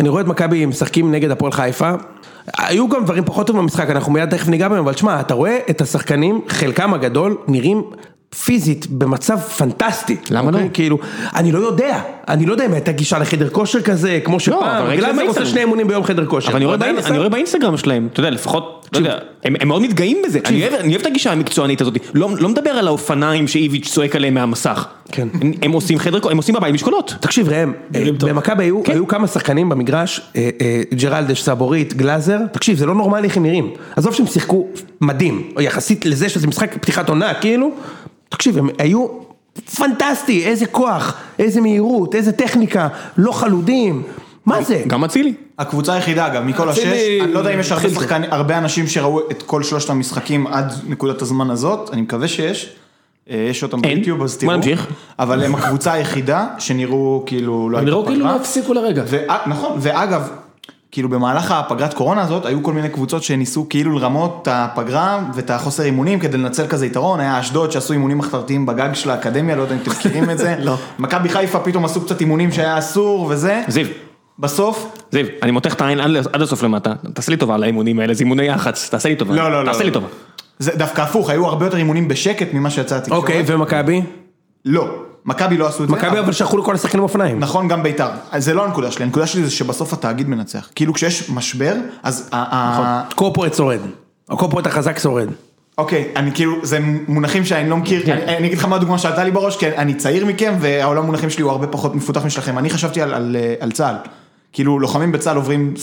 אני רואה את מכבי משחקים נגד הפועל חיפה, היו גם דברים פחות טובים במשחק, אנחנו מיד תכף ניגע בהם, אבל תשמע, אתה רואה את השחקנים, חלקם הגדול, נראים פיזית במצב פנטסטי. למה אוקיי? לא? כאילו, אני לא יודע, אני לא יודע אם הייתה גישה לחדר כושר כזה, כמו אבל שפעם, גלאזר שזה עושה. שני אימונים ביום חדר כושר. אבל אני הוא רואה באינסטגרם שלהם, אתה יודע, לפחות, לא יודע, הם מאוד מתגאים בזה, אני אוהב- את הגישה המקצוענית הזאת, לא לא מדבר על האופניים שאיביץ' צועק עליהם מהמסך, כן. הם- עושים חדר, כושר, הם עושים בבית משקולות, תקשיב ראם, טוב. במכבי היו, כן. היו כמה שחקנים במגרש, אה, אה, ג'רלדש, סבורית, גלאזר, תקשיב זה לא נורמלי איך הם נראים, עזוב שהם שיחקו מדהים, יחסית לזה שזה משחק פתיחת עונה כאילו, תקשיב הם היו פנטסטי, איזה כוח, איזה מהירות, איזה טכניקה, לא חלודים, מה זה? גם אצילי, הקבוצה היחידה אגב, מכל השש, אצילי אני לא יודע אם יש הרבה. שחקנים, הרבה אנשים שראו את כל שלושת המשחקים עד נקודת הזמן הזאת, אני מקווה שיש. אה, יש אותם. ביוטיוב אז תראו. אבל הם הקבוצה היחידה שנראו כאילו לא הם נראו כאילו פגרה. לא הפסיקו לרגע. ו- נכון, ואגב, כאילו במהלך הפגרת קורונה הזאת, היו כל מיני קבוצות שניסו כאילו לרמות את הפגרה ואת החוסר אימונים כדי לנצל כזה יתרון, היה אשדוד שעשו אימונים מחתרתיים בגג של האקדמיה, לא יודע אם אתם מכירים את זה, לא. מכבי חיפה פתאום עשו קצת אימונים שהיה אסור וזה, זיו, בסוף, זיו, אני מותח את העין עד הסוף למטה, תעשה לי טובה על האימונים האלה, זה אימוני יח"צ, תעשה לי טובה, לא, לא, לא. תעשה לי טובה, זה דווקא הפוך, היו הרבה יותר אימונים בשקט ממה שיצא התקשורת. אוקיי, ומכבי? לא, מכבי לא עשו את זה. מכבי אבל שלחו לכל השחקנים אופניים. נכון, גם בית"ר. אז זה לא הנקודה שלי, הנקודה שלי זה שבסוף התאגיד מנצח. כאילו כשיש משבר, אז... ה- קורפורט שורד, הקורפורט החזק שורד. אוקיי, אני כאילו, זה מונחים שאני לא מכיר, כן. אני, אני אגיד לך מה הדוגמה שעלתה לי בראש, כי אני צעיר מכם והעולם מונחים שלי הוא הרבה פחות מפותח משלכם, אני חשבתי על, על, אה, על צה"ל, כאילו לוחמים בצה"ל עוברים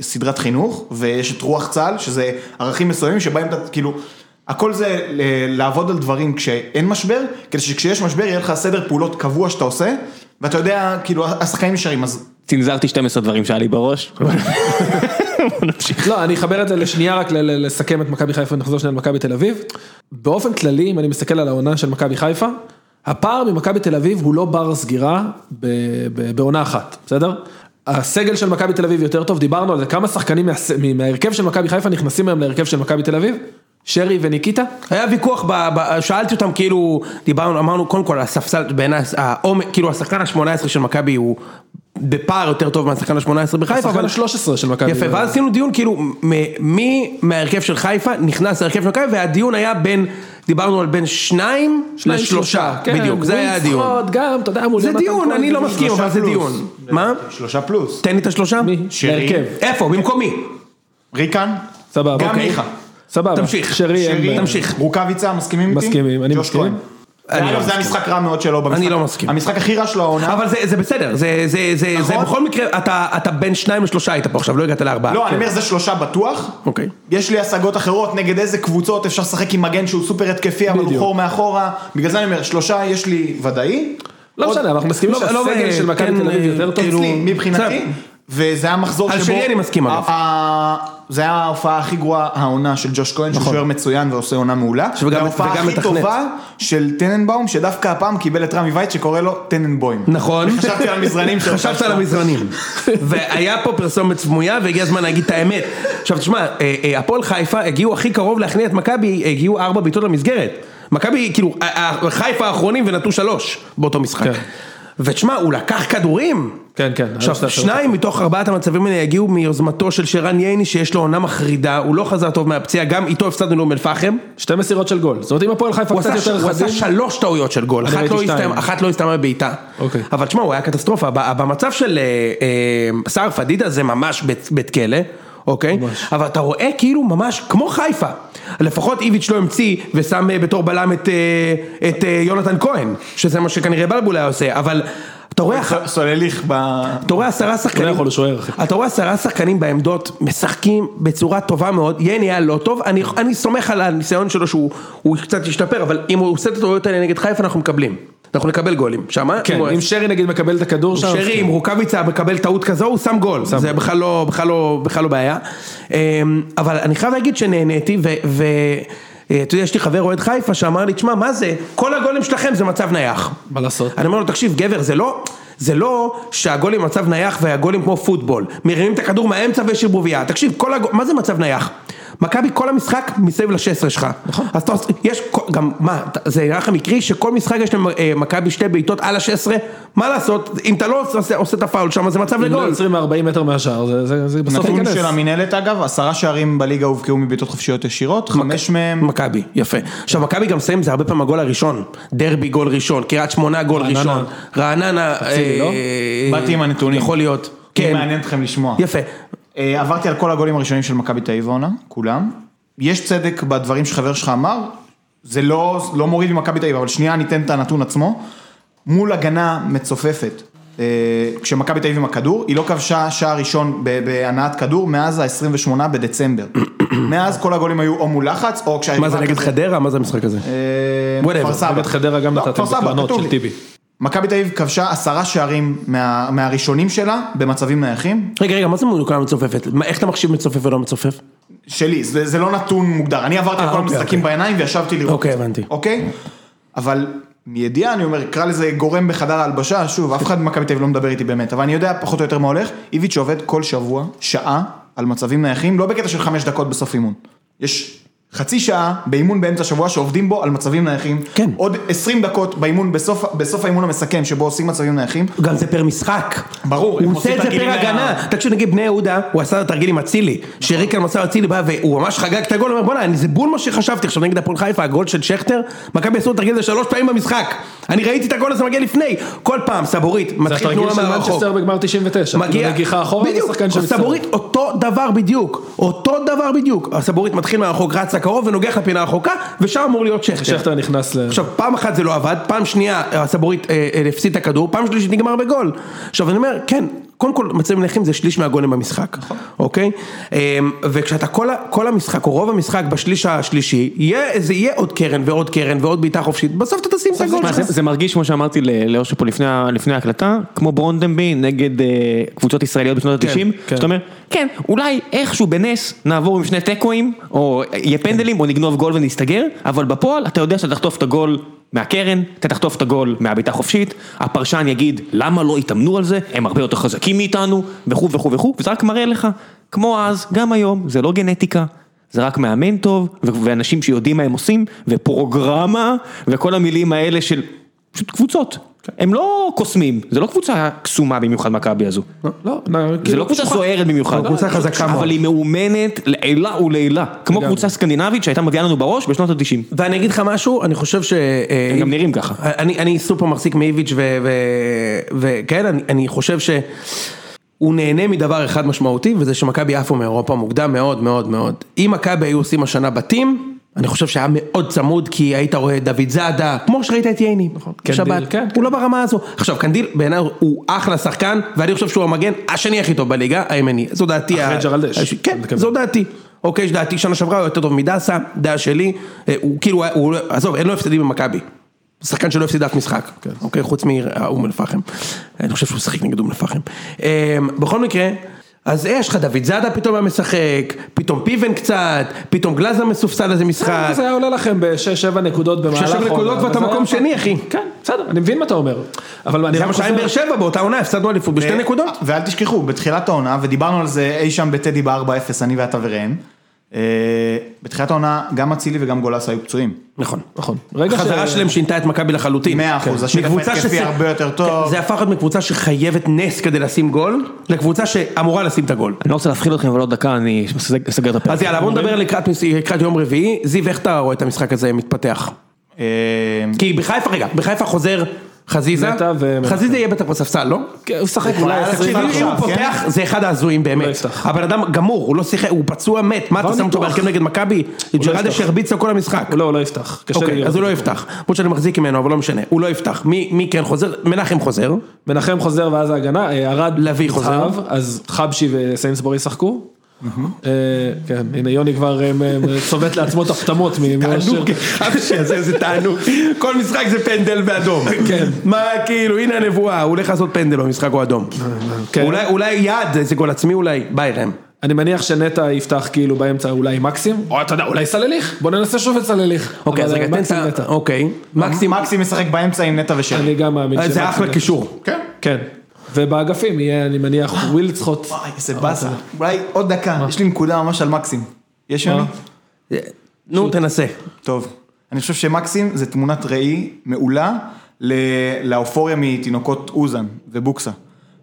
סדרת חינוך, ויש את רוח צה"ל, שזה ערכים מסוימים שבהם אתה, כאילו, הכל זה ל- לעבוד על דברים כשאין משבר, כדי שכשיש משבר יהיה לך סדר פעולות קבוע שאתה עושה, ואתה יודע, כאילו, השחקנים נשארים, אז צנזרתי 12 דברים שהיה לי בראש, לא, אני אחבר את זה לשנייה רק לסכם את מכבי חיפה ונחזור שנייה למכבי תל אביב. באופן כללי, אם אני מסתכל על העונה של מכבי חיפה, הפער ממכבי תל אביב הוא לא בר סגירה ב- ב- בעונה אחת, בסדר? הסגל של מכבי תל אביב יותר טוב, דיברנו על זה, כמה שחקנים מההרכב של מכבי חיפה נכנסים היום להרכב של מכבי תל אביב? שרי וניקיטה? היה ויכוח, ב, ב, שאלתי אותם כאילו, דיברנו, אמרנו קודם כל הספסל, בעיניי, העומק, כאילו השחקן ה-18 של מכבי הוא בפער יותר טוב מהשחקן ה-18 בחיפה, השחקן אבל ה-13 של מכבי. יפה, ואז עשינו דיון כאילו, מ- מי מההרכב של חיפה נכנס להרכב של מכבי, והדיון היה בין, דיברנו על בין שניים שניים, לשלושה, כן, בדיוק, זה היה הדיון. ווילפרוד גם, אתה יודע, מול זה דיון, אני לא מסכים, אבל זה. דיון. מה? שלושה פלוס. תן לי את השלושה? מי? שרי. להרכב. איפה? במקומי. ריקן? סבבה. גם אוקיי. מיכה. סבבה. תמשיך. שרי. תמשיך. רוקאביצה, מסכימים איתי? מסכימים, אני מסכים. אני לא אגב, זה מסכים. היה משחק רע מאוד שלו במשחק. אני לא מסכים. המשחק הכי רע של העונה. אבל זה, זה בסדר, זה, זה, זה, זה נכון. בכל מקרה, אתה, בין שניים לשלושה היית פה עכשיו, לא הגעת לארבעה. לא, אני אומר זה שלושה בטוח. אוקיי. יש לי השגות אחרות נגד איזה קבוצות אפשר לשחק עם מגן שהוא סופר התקפי אבל הוא. חור מאחורה. בגלל זה אני אומר, שלושה יש לי ודאי. לא משנה, אנחנו מסכימים לא, לא, שהסגל אה, של מכבי כן, תל אביב אה, יותר טוב. כאילו- אצלי, מבחינתי. וזה היה מחזור על שבו... שרי אני מסכים, אגב. זה היה ההופעה הכי גרועה העונה של ג'וש כהן, שהוא שוער מצוין ועושה עונה מעולה. נכון. וההופעה הכי. טובה של טננבאום, שדווקא הפעם קיבל את רמי וייט שקורא לו טננבוים. נכון. חשבתי על המזרנים של חשבת על המזרנים. והיה פה פרסומת סמויה והגיע הזמן להגיד את האמת. עכשיו תשמע, אה, אה, הפועל חיפה הגיעו הכי קרוב להכניע את מכבי, הגיעו ארבע בעיטות למסגרת. מכבי, כאילו, חיפה האחרונים ונתנו שלוש באותו משחק. כן. ותשמע, הוא לקח כדורים. כן, כן. עכשיו, שניים מתוך ארבעת המצבים האלה הגיעו מיוזמתו של שרן ייני שיש לו עונה מחרידה, הוא לא חזר טוב מהפציעה, גם איתו הפסדנו לאום אל-פחם. שתי מסירות של גול. זאת אומרת, אם הפועל חיפה קצת יותר הוא עשה. שלוש טעויות של גול, אחת לא, אחת לא הסתיימה בבעיטה. אוקיי. אבל תשמע, הוא היה קטסטרופה, במצב של אה, אה, סער פדידה זה ממש בית, כלא, אוקיי? ממש. אבל אתה רואה כאילו ממש כמו חיפה. לפחות איביץ' לא המציא ושם אה, בתור בלם את, את יונתן כהן, שזה מה שכנראה בלבול היה עושה, אבל אתה רואה... סולליך ב... אתה רואה עשרה שחקנים, הוא לא יכול, הוא שוער, אחי. אתה רואה עשרה שחקנים בעמדות, משחקים בצורה טובה מאוד, יני היה לא טוב, אני, אני סומך על הניסיון שלו שהוא הוא קצת ישתפר, אבל אם הוא עושה את הטעויות האלה נגד חיפה אנחנו מקבלים, אנחנו נקבל גולים, שמה? כן, אם שרי נגיד מקבל את הכדור שם. שרי עם רוקאביצה מקבל טעות כזו, הוא שם גול, זה בכלל לא, בכלל לא, בכלל לא בעיה, אמ, אבל אני חייב להגיד שנהניתי ו... אה, אתה יודע, יש לי חבר אוהד חיפה שאמר לי, תשמע, מה זה, כל הגולים שלכם זה מצב נייח. מה לעשות? אני אומר לו, תקשיב, גבר, זה לא, זה לא שהגולים במצב נייח והגולים כמו פוטבול, מרימים את הכדור מהאמצע ויש ערבוביה, תקשיב, כל הגול, מה זה מצב נייח? מכבי כל המשחק מסביב ל-16 שלך, נכון, אז אתה יש, גם, מה, זה נראה לך מקרי שכל משחק יש למכבי שתי בעיטות על ה-16, מה לעשות, אם אתה לא עושה, עושה את הפאול שם, זה מצב אם לא לגול. יוצרים מ-40 מטר מהשער, זה- זה זה בסוף נתון ייכנס. של המינהלת אגב, עשרה שערים בליגה הובקעו מבעיטות חופשיות ישירות, חמש מהם... מכבי, יפה. עכשיו מכבי גם מסיים, זה הרבה פעמים הגול הראשון, דרבי גול ראשון, קריית שמונה גול רעננה. ראשון, רעננה, לא? אה, באתי עם הנתונים. יכול להיות, כן, מעניין אתכם לשמוע. יפה. אה, עברתי על כל הגולים הראשונים של מכבי תל אביב העונה, כולם. יש צדק בדברים שחבר שלך אמר, זה לא, לא מוריד ממכבי תל אביב, אבל שנייה ניתן את הנתון עצמו. מול הגנה מצופפת, אה, כשמכבי תל אביב עם הכדור, היא לא כבשה שער ראשון בהנעת כדור מאז ה-28 בדצמבר. מאז כל הגולים היו או מול לחץ, או כשהיריבה... מה זה נגד חדרה? מה זה המשחק הזה? אה. כפר סבא. נגד חדרה גם לא, נתתם בקרנות של. טיבי. מכבי תל אביב כבשה עשרה שערים מה, מהראשונים שלה במצבים נייחים, רגע, רגע, מה זה מונוקה מצופפת? איך אתה מחשיב מצופף ולא מצופף? שלי, זה, זה לא נתון מוגדר, אני עברתי על אה, כל אוקיי, המשחקים אוקיי. בעיניים וישבתי לראות. אוקיי, הבנתי. אוקיי? אבל מידיעה אני אומר, קרא לזה גורם בחדר ההלבשה, שוב, אף אחד במכבי תל אביב לא מדבר איתי באמת, אבל אני יודע פחות או יותר מה הולך, איביץ' עובד כל שבוע, שעה, על מצבים נייחים, לא בקטע של חמש דקות בסוף אימון. יש חצי שעה באימון באמצע השבוע שעובדים בו על מצבים נייחים, כן. עוד עשרים דקות באימון, בסוף, בסוף האימון המסכם, שבו עושים מצבים נייחים, גם זה פר משחק. ברור, הוא עושה את זה פר הגנה. תקשיב, נגיד בני יהודה, הוא עשה את התרגיל עם אצילי. שריקן מצא אצילי בא והוא ממש חגג את הגול, הוא אומר בואנה, זה בול מה שחשבתי. עכשיו נגד הפועל חיפה, הגול של שכטר, מכבי עשו את התרגיל הזה שלוש פעמים במשחק. אני ראיתי את הגול הזה מגיע לפני. כל פעם, סבורית, זה מתחיל התרגיל תנועה של מהרחוק. מנצ'סטר בגמר 99. מגיע, כאילו לקרוב ונוגח לפינה הרחוקה, ושם אמור להיות שכטר. שכטר נכנס ל... עכשיו פעם אחת זה לא עבד, פעם שנייה הסבורית אה, אה, הפסיד את הכדור, פעם שלישית נגמר בגול. עכשיו אני אומר, כן, קודם כל מצבים נייחים זה שליש מהגולים במשחק, אוקיי? אה, וכשאתה כל, כל המשחק, או רוב המשחק בשליש השלישי, יהיה, זה יהיה עוד קרן ועוד קרן ועוד בעיטה חופשית, בסוף אתה תשים את הגול שלך. זה, מרגיש כמו שאמרתי לאושר פה לפני, לפני ההקלטה, כמו ברונדנבי נגד אה, קבוצות ישראליות בשנות ה-90, כן. שאתה אומר, כן, אולי איכשהו בנס נעבור עם שני תיקואים, או יהיה פנדלים, או נגנוב גול ונסתגר, אבל בפועל אתה יודע שאתה תחטוף את הגול מהקרן, אתה תחטוף את הגול מהבעיטה חופשית, הפרשן יגיד למה לא התאמנו על זה, הם הרבה יותר חזקים מאיתנו, וכו' וכו' וכו', וזה רק מראה לך, כמו אז, גם היום, זה לא גנטיקה. זה רק מאמן טוב, ואנשים שיודעים מה הם עושים, ופרוגרמה, וכל המילים האלה של פשוט קבוצות. הם לא קוסמים, זה לא קבוצה קסומה במיוחד מכבי הזו. לא, זה לא קבוצה סוערת במיוחד. קבוצה חזקה מאוד. אבל היא מאומנת לעילה ולעילה. כמו. קבוצה סקנדינבית שהייתה מביאה לנו בראש בשנות ה-90. ואני אגיד לך משהו, אני חושב ש... אה, הם גם נראים ככה. אני, אני סופר מחזיק מאיביץ' וכן, אני, חושב שהוא נהנה מדבר אחד משמעותי, וזה שמכבי עפו מאירופה מוקדם מאוד מאוד מאוד. אם מכבי היו עושים השנה בתים, אני חושב שהיה מאוד צמוד, כי היית רואה דוידזאדה, כמו שראית את ייני, נכון, קנדיל, כן, הוא לא ברמה הזו. עכשיו, קנדיל בעיניי הוא אחלה שחקן, ואני חושב שהוא המגן השני הכי טוב בליגה, הימני. זו דעתי. אחרי ג'רלדש. כן. זו דעתי. אוקיי, שדעתי שנה שעברה הוא יותר טוב מדסה, דעה שלי, אה, הוא כאילו, הוא, עזוב, אין לו הפסדים במכבי. שחקן שלא הפסיד אף משחק, אוקיי, חוץ מאום אל-פחם. אני חושב שהוא שיחק נגד אום אל-פחם. אה, בכל מקרה, אז יש לך דוד זאדה פתאום היה משחק, פתאום פיבן קצת, פתאום גלאזר מסופסל איזה משחק. זה היה עולה לכם ב-6-7 נקודות במהלך נקודות העונה, ואתה אבל זה מקום שני, אחי. כן, בסדר, אני מבין מה אתה אומר. אבל אני זה מה שהיה עם באר שבע באותה עונה, הפסדנו אליפות בשתי נקודות. ואל תשכחו, בתחילת העונה, ודיברנו על זה אי שם בטדי ב-4-0, אני ואתה וראם, אה, בתחילת העונה גם אצילי וגם גולס היו פצועים. נכון. נכון. רגע החזרה ש- שלהם שינתה את מכבי לחלוטין. מאה אחוז, כן. השטף מקבוצה ההתקפי הרבה יותר טוב. כן, זה הפך להיות מקבוצה שחייבת נס כדי לשים גול, לקבוצה שאמורה לשים את הגול. אני לא רוצה להפחיד אתכם, אבל עוד דקה אני אסג- אסגר את הפרק. אז יאללה בוא נדבר לקראת יום רביעי, זיו איך אתה רואה את המשחק הזה מתפתח? אה, כי בחיפה רגע, בחיפה חוזר חזיזה, נטע ומנחם. חזיזה יהיה בטח בספסל לא? כן, הוא שחק אולי תקשיב, אם. הוא? פותח זה אחד ההזויים לא באמת. הבן אדם גמור, הוא לא שיחק, הוא פצוע מת, מה אתה לא שם אותו. בהרכב נגד מכבי? ג'רדש יפתח. הרביץ לו כל המשחק. לא, הוא לא יפתח. אוקיי, אז הוא לא. יפתח, למרות שאני מחזיק ממנו אבל לא משנה, הוא לא יפתח, מי מי כן חוזר? מנחם חוזר, מנחם חוזר ואז ההגנה, אה, ארד לביא חוזר. אז חבשי וסיינסבורי ישחקו. אה, כן, הנה יוני כבר אה, צובט לעצמו את הפטמות. תענוג, חבשי, זה זה תענוג, כל משחק זה פנדל באדום, כן. מה כאילו הנה הנבואה, הוא הולך לעשות פנדל במשחק הוא אדום, כן. אולי- יד, איזה גול עצמי אולי, בא אליהם, אני מניח שנטע יפתח כאילו באמצע אולי מקסים, או אתה יודע, אולי סלליך, בוא ננסה שוב את סלליך. אוקיי אז רגע אה, תן את ה... אוקיי, מקסים, מקסים משחק באמצע עם נטע ושרי. אני גם מאמין זה שמקסים אחלה. קישור, כן. כן. ובאגפים יהיה, אני מניח, ווילדסחוט. וואי, איזה באסה. אולי עוד דקה, יש לי נקודה ממש על מקסים. יש יוני? נו, תנסה. טוב. אני חושב שמקסים זה תמונת ראי מעולה ל- לאופוריה מתינוקות אוזן ובוקסה.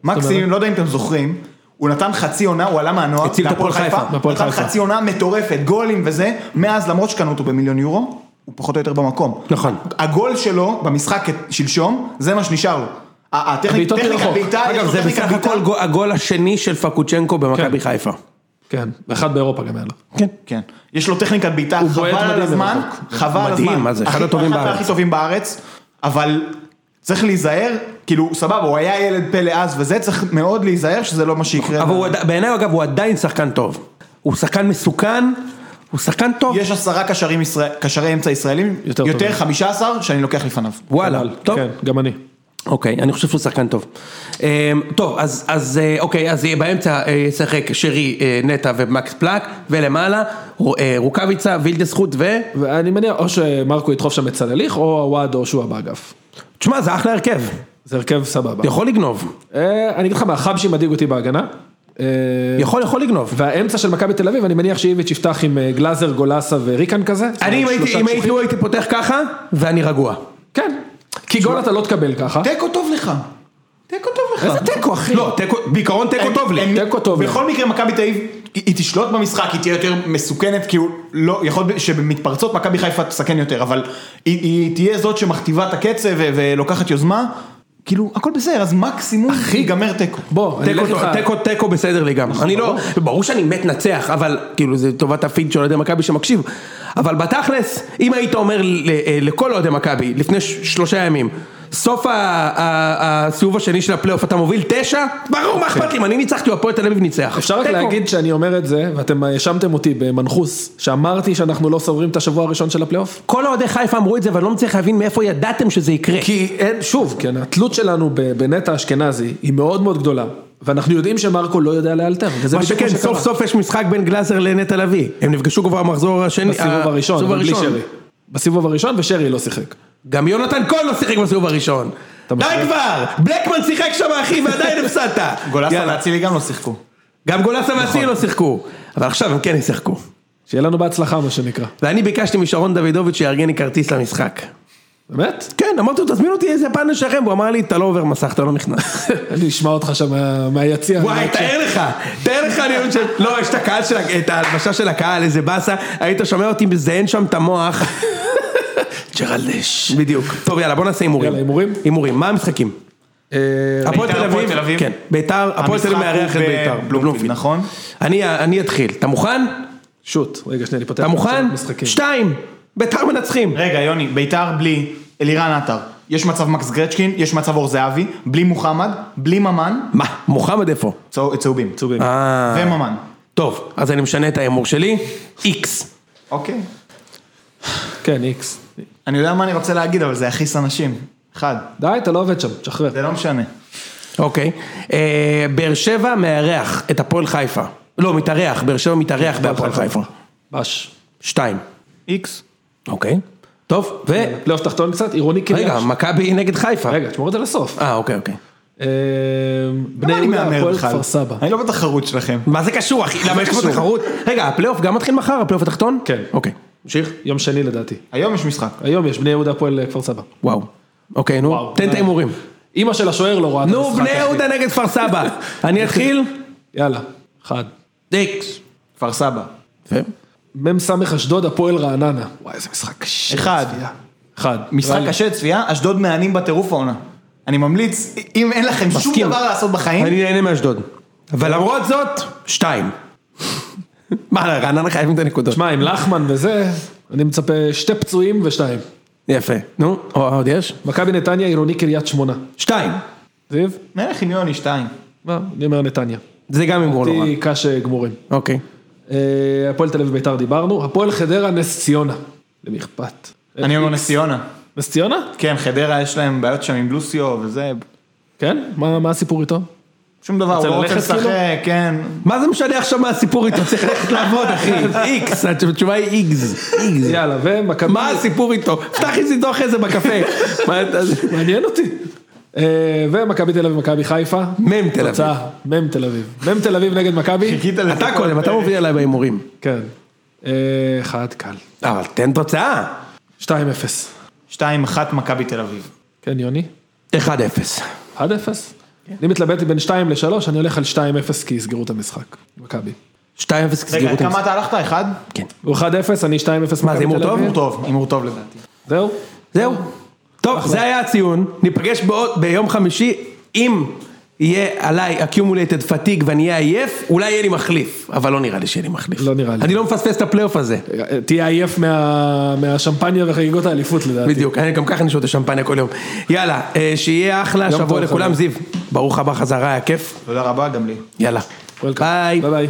מקסים, לא יודע אם אתם זוכרים, הוא נתן חצי עונה, הוא עלה מהנוער, הציל את הפועל חיפה, בהפועל נתן. חצי עונה מטורפת, גולים וזה, מאז למרות שקנו אותו במיליון יורו, הוא פחות או יותר במקום. נכון. הגול שלו במשחק שלשום, זה מה שנשאר לו. ה- הטכניק- בעיטות טכניקת מרחוק. בעיטה, יש אגב, לו זה בסך. הכל גו- הגול השני של פקוצ'נקו במכבי כן. חיפה. כן, ואחד באירופה גם היה לו. כן. כן, יש לו טכניקת בעיטה, חבל על הזמן. חבל על הזמן. מדהים, מה זה, אחד הטובים אחד בארץ. הכי טובים בארץ, אבל צריך להיזהר, כאילו סבבה, הוא היה ילד פלא אז וזה, צריך מאוד להיזהר שזה לא מה שיקרה. אבל בעיניי אגב הוא עדיין שחקן טוב. הוא שחקן מסוכן, הוא שחקן טוב. יש עשרה קשרי אמצע ישראלים, יותר. חמישה עשר שאני לוקח לפניו. וואלה, טוב. כן, גם אני. אוקיי, אני חושב שהוא שחקן טוב. אמ, טוב, אז, אז אה, אוקיי, אז יהיה באמצע אה, ישחק שרי, אה, נטע ומקס פלק, ולמעלה רו- רוקאביצה, וילדסחוט ו... ואני מניח, או שמרקו ידחוף שם את צלליך, או הוואד או שועה באגף. תשמע, זה אחלה הרכב, זה הרכב סבבה. יכול לגנוב. אני אגיד לך מה, חבשי מדאיג אותי בהגנה. יכול, יכול לגנוב. והאמצע של מכבי תל אביב, אני מניח שאיביץ' יפתח עם גלאזר, גולסה וריקן כזה. אני אם הייתי פותח ככה, ואני רגוע. כן. כי גול אתה לא תקבל ככה. תיקו טוב לך. תיקו טוב לך. איזה תיקו אחי? לא, תיקו, בעיקרון תיקו טוב לי. תיקו טוב לי. בכל מקרה מכבי תל אביב, היא תשלוט במשחק, היא תהיה יותר מסוכנת, כי הוא לא, יכול להיות שבמתפרצות מכבי חיפה תסכן יותר, אבל היא, תהיה זאת שמכתיבה את הקצב ולוקחת יוזמה, כאילו הכל בסדר, אז מקסימום ייגמר תיקו. בוא, אני תיקו. תיקו, בסדר לי גם. אני לא, ברור שאני מת נצח, אבל כאילו זה טובת הפיד של אוהדי מכבי שמקשיב. אבל בתכלס, אם היית אומר אה, לכל אוהדי מכבי לפני שלושה ימים, סוף הסיבוב השני של הפלייאוף אתה מוביל תשע? ברור, מה אכפת לי, אני ניצחתי, הפועל תל אביב ניצח. אפשר רק. להגיד שאני אומר את זה, ואתם האשמתם אותי במנחוס, שאמרתי שאנחנו לא סוגרים את השבוע הראשון של הפלייאוף. כל אוהדי חיפה אמרו את זה, ואני לא מצליח להבין מאיפה ידעתם שזה יקרה. כי אין, שוב, כן, התלות שלנו בנטע אשכנזי היא מאוד מאוד גדולה, ואנחנו יודעים שמרקו לא יודע לאלתר, וזה מה שכן. סוף סוף יש משחק בין גלאזר לנטע לביא. הם נפגשו כבר במחזור השני. בסיבוב הראשון, בלי. שרי. בסיבוב הראשון ושרי לא שיחק. גם יונתן כהן לא שיחק בסיבוב הראשון. די? כבר! בלקמן שיחק שם אחי ועדיין הפסדת. גולסה. ואצילי גם לא שיחקו. גם גולסה ואצילי לא שיחקו. אבל עכשיו הם כן ישחקו. שיהיה לנו בהצלחה מה שנקרא. ואני ביקשתי משרון דוידוביץ' שיארגן לי כרטיס למשחק. באמת? כן, אמרתי לו תזמין אותי איזה פאנל שלכם, והוא אמר לי אתה לא עובר מסך, אתה לא נכנס. אני אשמע אותך שם מה- מהיציע. וואי, תאר לך, תאר לך אני חושב, לא, יש את הקהל של, את ההלבשה של הקהל, איזה באסה, היית שומע אותי מזיין שם את המוח. ג'רלדש. בדיוק. טוב יאללה בוא נעשה הימורים. יאללה, הימורים? הימורים, מה המשחקים? אה, הפועל בית"ר, תל אביב. כן, ביתר, הפועל תל אביב מארח את ביתר, בבלומפילד, נכון? אני אני אתחיל, אתה מוכן? שוט, רגע שנייה, אני פותח. אתה מוכן? שתיים, ביתר מנצחים. רגע יוני, ביתר בלי אלירן עטר, יש מצב מקס גרצ'קין, יש מצב אור זהבי, בלי מוחמד, בלי ממן, מה, מוחמד איפה? צהוב- צהובים. צהובים. אה, וממן. טוב, אז אני משנה את ההימור שלי, איקס. אוקיי. כן, איקס. אני יודע מה אני רוצה להגיד, אבל זה יכעיס אנשים. אחד. די, אתה לא עובד שם, תשחרר. זה לא משנה. אוקיי. אה, באר שבע מארח את הפועל חיפה. לא, מתארח, באר שבע מתארח בהפועל חיפה. בש. שתיים. איקס. אוקיי. טוב, ו... פלייאוף תחתון קצת, עירוני קריאש. רגע, מכבי נגד חיפה. רגע, תשמור את זה לסוף. אה, אוקיי, אוקיי. אה, בני יהודה, הפועל? כפר סבא. אני לא בתחרות שלכם. מה זה קשור, אחי? למה יש פה? תחרות? רגע, הפלייאוף גם מתחיל מחר, הפלייאוף התחתון? כן. אוקיי. המשיך. יום שני לדעתי. היום יש משחק. היום יש בני יהודה הפועל כפר סבא. וואו. אוקיי, נו. תן את ההימורים. אימא של השוער לא רואה את נו, המשחק. בני אחי. יהודה נגד כפר סבא. אני אתחיל? יאללה, אחד. איקס. כפר סבא. מ"ס אשדוד הפועל רעננה. וואי, איזה משחק קשה. אחד. אחד. משחק. קשה צפייה, אשדוד מהנים בטירוף העונה. אני ממליץ, אם אין לכם שום. דבר לעשות בחיים, אני נהנה מאשדוד. אבל למרות זאת, שתיים. מה, רעננה חייבים את הנקודות. שמע, עם לחמן וזה, אני מצפה שתי פצועים ושתיים. יפה. נו, עוד יש? מכבי נתניה, עירוני קריית שמונה. שתיים. זיו? נלך עם יוני שתיים. מה? אני אומר נתניה. זה גם הימור לא רע. אותי קש גמורים. אוקיי. אה, הפועל תל אביב ביתר דיברנו, הפועל חדרה נס ציונה. למי אכפת? אני אומר נס ציונה. נס ציונה? כן, חדרה יש להם בעיות שם עם לוסיו וזה, כן? מה מה הסיפור איתו? שום דבר, הוא רוצה לא רוצה ללכת כאילו? לשחק, כן. מה זה משנה עכשיו מה הסיפור איתו? צריך ללכת לעבוד, אחי. איקס, התשובה היא איגז. איגז. יאללה, ומכבי... מה הסיפור איתו? פתח איתי איתו אחרי זה בקפה. מעניין אותי. אה, ומכבי תל אביב ומכבי חיפה. מ"ם תל אביב. תוצאה, מ"ם תל אביב. מ"ם תל אביב נגד מכבי. חיכית לזה אתה קודם, אתה. מוביל עליי בהימורים. כן. אה, אחד קל. אבל תן תוצאה. 2-0. 2-1 מכבי תל אביב. כן, יוני? 1-0. 1-0? אני מתלבט בין 2 ל-3, אני הולך על 2-0 כי יסגרו את המשחק. מכבי. 2-0 רגע, סגירו את כמה המשחק. אתה הלכת? אחד? כן. הוא 1-0, אני 2-0 מכבי תל מה, זה הימור טוב? הימור טוב, הימור טוב לדעתי. זהו? זהו. טוב, זה היה הציון. ניפגש ביום חמישי. אם יהיה עליי accumulated fatigue ואני אהיה עייף, אולי יהיה לי מחליף. אבל לא נראה לי שיהיה לי מחליף. לא נראה לי. אני לא מפספס את הפלייאוף הזה. תהיה עייף מה- מהשמפניה וחגיגות האליפות לדעתי. בדיוק, אני גם ככה אני שותה שמפניה כל יום. יאללה, אה, שיהיה אחלה, שבוע לכולם. זיו, ברוך הבא חזרה, היה כיף. תודה רבה, גם לי. יאללה. Welcome. ביי. ביי ביי.